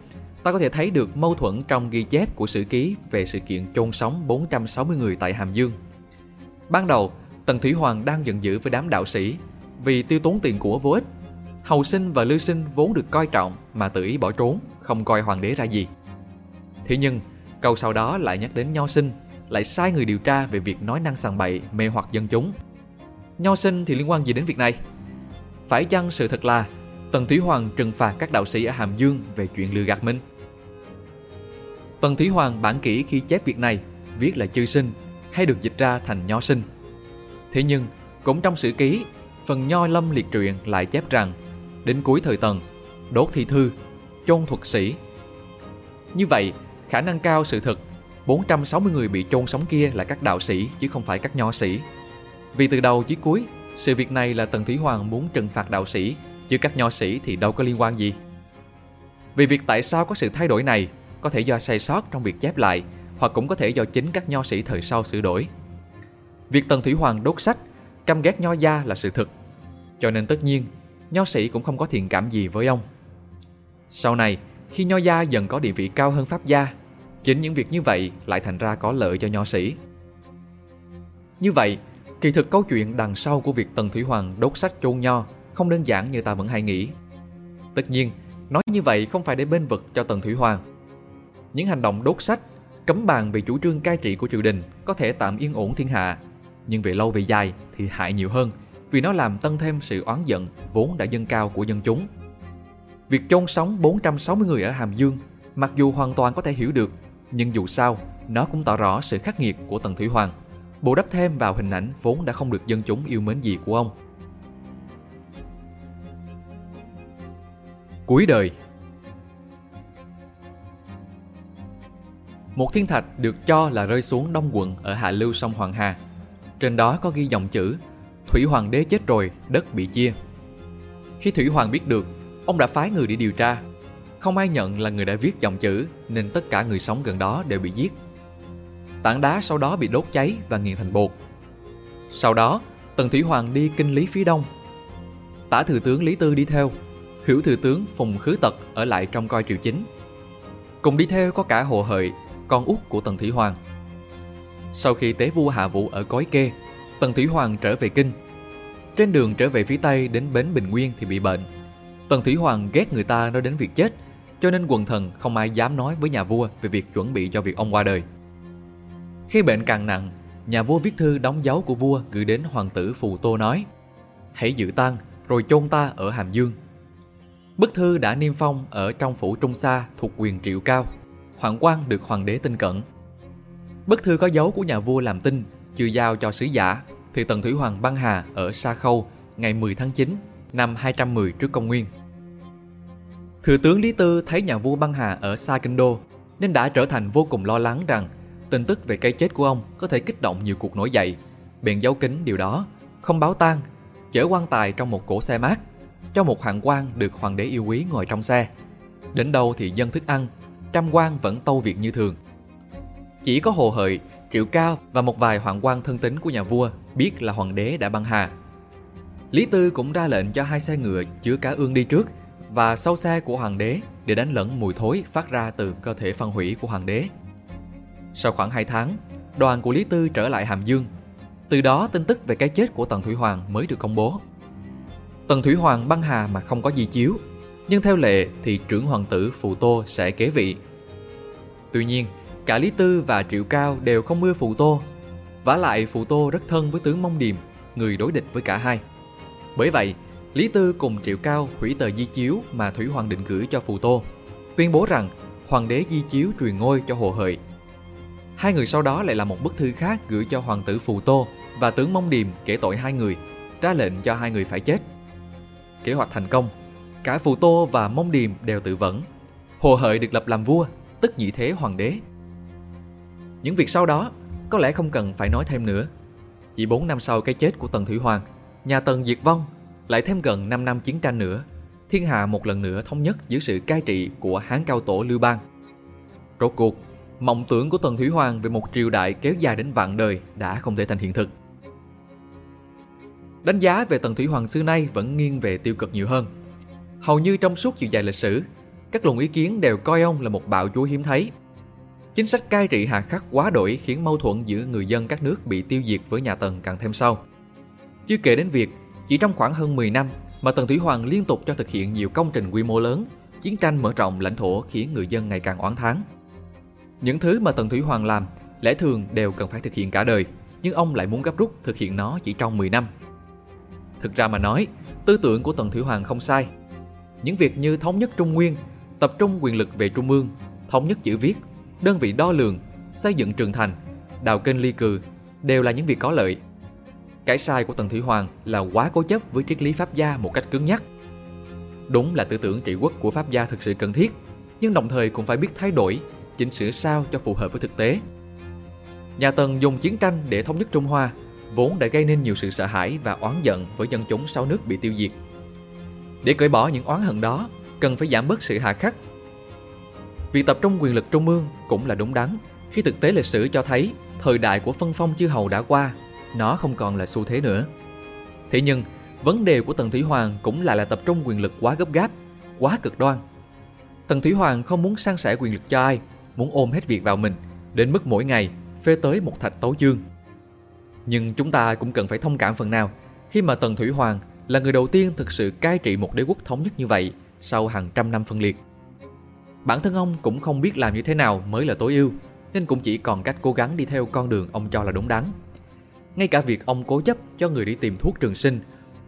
ta có thể thấy được mâu thuẫn trong ghi chép của sử ký về sự kiện chôn sống 460 người tại Hàm Dương. Ban đầu, Tần Thủy Hoàng đang giận dữ với đám đạo sĩ vì tiêu tốn tiền của vô ích. Hầu sinh và lưu sinh vốn được coi trọng mà tự ý bỏ trốn, không coi hoàng đế ra gì. Thế nhưng, câu sau đó lại nhắc đến Nho sinh, lại sai người điều tra về việc nói năng sàng bậy mê hoặc dân chúng. Nho sinh thì liên quan gì đến việc này? Phải chăng sự thật là Tần Thủy Hoàng trừng phạt các đạo sĩ ở Hàm Dương về chuyện lừa gạt mình? Tần Thủy Hoàng bản kỹ khi chép việc này viết là chư sinh hay được dịch ra thành nho sinh. Thế nhưng, cũng trong sử ký, phần nho lâm liệt truyện lại chép rằng đến cuối thời Tần, đốt thi thư, chôn thuật sĩ. Như vậy, khả năng cao sự thật 460 người bị chôn sống kia là các đạo sĩ chứ không phải các nho sĩ. Vì từ đầu chí cuối, sự việc này là Tần Thủy Hoàng muốn trừng phạt đạo sĩ, chứ các nho sĩ thì đâu có liên quan gì. Vì việc tại sao có sự thay đổi này có thể do sai sót trong việc chép lại hoặc cũng có thể do chính các nho sĩ thời sau sửa đổi. Việc Tần Thủy Hoàng đốt sách, căm ghét nho gia là sự thật. Cho nên tất nhiên, nho sĩ cũng không có thiện cảm gì với ông. Sau này, khi nho gia dần có địa vị cao hơn pháp gia, chính những việc như vậy lại thành ra có lợi cho nho sĩ. Như vậy, kỳ thực câu chuyện đằng sau của việc Tần Thủy Hoàng đốt sách chôn nho không đơn giản như ta vẫn hay nghĩ. Tất nhiên, nói như vậy không phải để bên vực cho Tần Thủy Hoàng. Những hành động đốt sách, cấm bàn về chủ trương cai trị của triều đình có thể tạm yên ổn thiên hạ, nhưng về lâu về dài thì hại nhiều hơn vì nó làm tăng thêm sự oán giận vốn đã dâng cao của dân chúng. Việc chôn sống 460 người ở Hàm Dương mặc dù hoàn toàn có thể hiểu được, nhưng dù sao, nó cũng tỏ rõ sự khắc nghiệt của Tần Thủy Hoàng, bù đắp thêm vào hình ảnh vốn đã không được dân chúng yêu mến gì của ông. Cuối đời Một thiên thạch được cho là rơi xuống đông quận ở hạ lưu sông Hoàng Hà. Trên đó có ghi dòng chữ Thủy Hoàng đế chết rồi, đất bị chia. Khi Thủy Hoàng biết được, ông đã phái người đi điều tra. Không ai nhận là người đã viết dòng chữ nên tất cả người sống gần đó đều bị giết. Tảng đá sau đó bị đốt cháy và nghiền thành bột. Sau đó, Tần Thủy Hoàng đi kinh lý phía đông. Tả thừa tướng Lý Tư đi theo, hiểu thừa tướng Phùng Khứ Tật ở lại trong coi triều chính. Cùng đi theo có cả Hồ Hợi, con út của Tần Thủy Hoàng. Sau khi tế vua hạ Vũ ở Cói Kê, Tần Thủy Hoàng trở về kinh. Trên đường trở về phía Tây đến bến Bình Nguyên thì bị bệnh. Tần Thủy Hoàng ghét người ta nói đến việc chết, cho nên quần thần không ai dám nói với nhà vua về việc chuẩn bị cho việc ông qua đời. Khi bệnh càng nặng, nhà vua viết thư đóng dấu của vua gửi đến hoàng tử Phù Tô nói Hãy dự tang rồi chôn ta ở Hàm Dương. Bức thư đã niêm phong ở trong phủ Trung Sa thuộc quyền triệu cao. Hoàng quan được hoàng đế tin cẩn. Bức thư có dấu của nhà vua làm tin, chưa giao cho sứ giả, thì Tần Thủy Hoàng băng hà ở Sa Khâu ngày 10 tháng 9 năm 210 trước công nguyên. Thừa tướng Lý Tư thấy nhà vua băng hà ở Sa Kinh Đô nên đã trở thành vô cùng lo lắng rằng tin tức về cái chết của ông có thể kích động nhiều cuộc nổi dậy. Bèn giấu kín điều đó, không báo tang, chở quan tài trong một cỗ xe mát, cho một hoàng quan được hoàng đế yêu quý ngồi trong xe. Đến đâu thì dân thức ăn, trăm quan vẫn tâu việc như thường. Chỉ có Hồ Hợi, Triệu Cao và một vài hoàng quan thân tín của nhà vua biết là hoàng đế đã băng hà. Lý Tư cũng ra lệnh cho hai xe ngựa chứa cá ương đi trước và sau xe của hoàng đế để đánh lẫn mùi thối phát ra từ cơ thể phân hủy của hoàng đế. Sau khoảng 2 tháng, đoàn của Lý Tư trở lại Hàm Dương. Từ đó tin tức về cái chết của Tần Thủy Hoàng mới được công bố. Tần Thủy Hoàng băng hà mà không có di chiếu, nhưng theo lệ thì trưởng hoàng tử Phù Tô sẽ kế vị. Tuy nhiên, cả Lý Tư và Triệu Cao đều không mưa Phù Tô. vả lại Phù Tô rất thân với tướng Mông Điềm, người đối địch với cả hai. Bởi vậy, Lý Tư cùng Triệu Cao hủy tờ di chiếu mà Thủy Hoàng định gửi cho Phù Tô, tuyên bố rằng hoàng đế di chiếu truyền ngôi cho Hồ Hợi. Hai người sau đó lại là một bức thư khác gửi cho hoàng tử Phù Tô và tướng Mông Điềm kể tội hai người, ra lệnh cho hai người phải chết. Kế hoạch thành công, cả Phù Tô và Mông Điềm đều tự vẫn. Hồ Hợi được lập làm vua, tức nhị thế hoàng đế. Những việc sau đó có lẽ không cần phải nói thêm nữa. Chỉ 4 năm sau cái chết của Tần Thủy Hoàng, nhà Tần diệt vong, lại thêm gần 5 năm chiến tranh nữa, thiên hạ một lần nữa thống nhất dưới sự cai trị của Hán Cao Tổ Lưu Bang. Rốt cuộc, mộng tưởng của Tần Thủy Hoàng về một triều đại kéo dài đến vạn đời đã không thể thành hiện thực. Đánh giá về Tần Thủy Hoàng xưa nay vẫn nghiêng về tiêu cực nhiều hơn. Hầu như trong suốt chiều dài lịch sử, các luồng ý kiến đều coi ông là một bạo chúa hiếm thấy. Chính sách cai trị hà khắc quá đổi khiến mâu thuẫn giữa người dân các nước bị tiêu diệt với nhà Tần càng thêm sâu. Chưa kể đến việc chỉ trong khoảng hơn 10 năm mà Tần Thủy Hoàng liên tục cho thực hiện nhiều công trình quy mô lớn, chiến tranh mở rộng lãnh thổ khiến người dân ngày càng oán thán. Những thứ mà Tần Thủy Hoàng làm lẽ thường đều cần phải thực hiện cả đời, nhưng ông lại muốn gấp rút thực hiện nó chỉ trong 10 năm. Thực ra mà nói, tư tưởng của Tần Thủy Hoàng không sai. Những việc như thống nhất Trung Nguyên, tập trung quyền lực về Trung ương, thống nhất chữ viết, đơn vị đo lường, xây dựng trường thành, đào kênh ly cừ đều là những việc có lợi. Cái sai của Tần Thủy Hoàng là quá cố chấp với triết lý Pháp gia một cách cứng nhắc. Đúng là tư tưởng trị quốc của Pháp gia thực sự cần thiết, nhưng đồng thời cũng phải biết thay đổi, chỉnh sửa sao cho phù hợp với thực tế. Nhà Tần dùng chiến tranh để thống nhất Trung Hoa, vốn đã gây nên nhiều sự sợ hãi và oán giận với dân chúng sau nước bị tiêu diệt. Để cởi bỏ những oán hận đó, cần phải giảm bớt sự hạ khắc. Việc tập trung quyền lực trung ương cũng là đúng đắn khi thực tế lịch sử cho thấy thời đại của phân phong chư hầu đã qua nó không còn là xu thế nữa. Thế nhưng, vấn đề của Tần Thủy Hoàng cũng lại là tập trung quyền lực quá gấp gáp, quá cực đoan. Tần Thủy Hoàng không muốn san sẻ quyền lực cho ai, muốn ôm hết việc vào mình, đến mức mỗi ngày phê tới một thạch tấu chương. Nhưng chúng ta cũng cần phải thông cảm phần nào khi mà Tần Thủy Hoàng là người đầu tiên thực sự cai trị một đế quốc thống nhất như vậy sau hàng trăm năm phân liệt. Bản thân ông cũng không biết làm như thế nào mới là tối ưu, nên cũng chỉ còn cách cố gắng đi theo con đường ông cho là đúng đắn. Ngay cả việc ông cố chấp cho người đi tìm thuốc trường sinh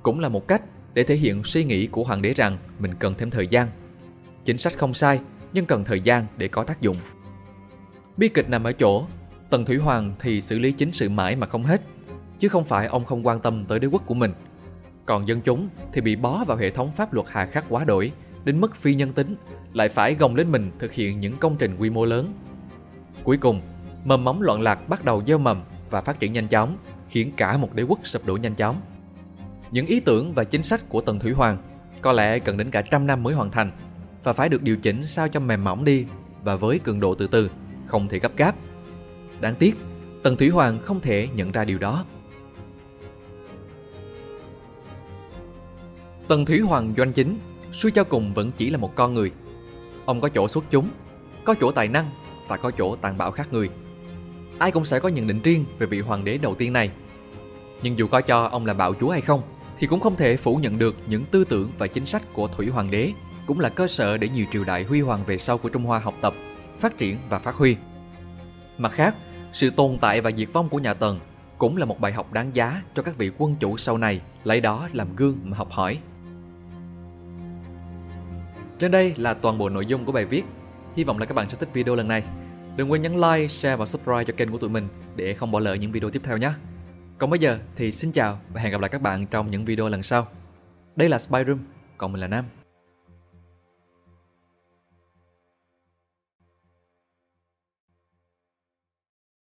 cũng là một cách để thể hiện suy nghĩ của hoàng đế rằng mình cần thêm thời gian. Chính sách không sai, nhưng cần thời gian để có tác dụng. Bi kịch nằm ở chỗ, Tần Thủy Hoàng thì xử lý chính sự mãi mà không hết, chứ không phải ông không quan tâm tới đế quốc của mình. Còn dân chúng thì bị bó vào hệ thống pháp luật hà khắc quá đổi, đến mức phi nhân tính, lại phải gồng lên mình thực hiện những công trình quy mô lớn. Cuối cùng, mầm móng loạn lạc bắt đầu gieo mầm và phát triển nhanh chóng, khiến cả một đế quốc sụp đổ nhanh chóng. Những ý tưởng và chính sách của Tần Thủy Hoàng có lẽ cần đến cả trăm năm mới hoàn thành và phải được điều chỉnh sao cho mềm mỏng đi và với cường độ từ từ, không thể gấp gáp. Đáng tiếc, Tần Thủy Hoàng không thể nhận ra điều đó. Tần Thủy Hoàng doanh chính, suy cho cùng vẫn chỉ là một con người. Ông có chỗ xuất chúng, có chỗ tài năng và có chỗ tàn bạo khác người ai cũng sẽ có nhận định riêng về vị hoàng đế đầu tiên này. Nhưng dù có cho ông là bạo chúa hay không, thì cũng không thể phủ nhận được những tư tưởng và chính sách của Thủy Hoàng đế cũng là cơ sở để nhiều triều đại huy hoàng về sau của Trung Hoa học tập, phát triển và phát huy. Mặt khác, sự tồn tại và diệt vong của nhà Tần cũng là một bài học đáng giá cho các vị quân chủ sau này lấy đó làm gương mà học hỏi. Trên đây là toàn bộ nội dung của bài viết. Hy vọng là các bạn sẽ thích video lần này. Đừng quên nhấn like, share và subscribe cho kênh của tụi mình để không bỏ lỡ những video tiếp theo nhé. Còn bây giờ thì xin chào và hẹn gặp lại các bạn trong những video lần sau. Đây là Spy Room, còn mình là Nam.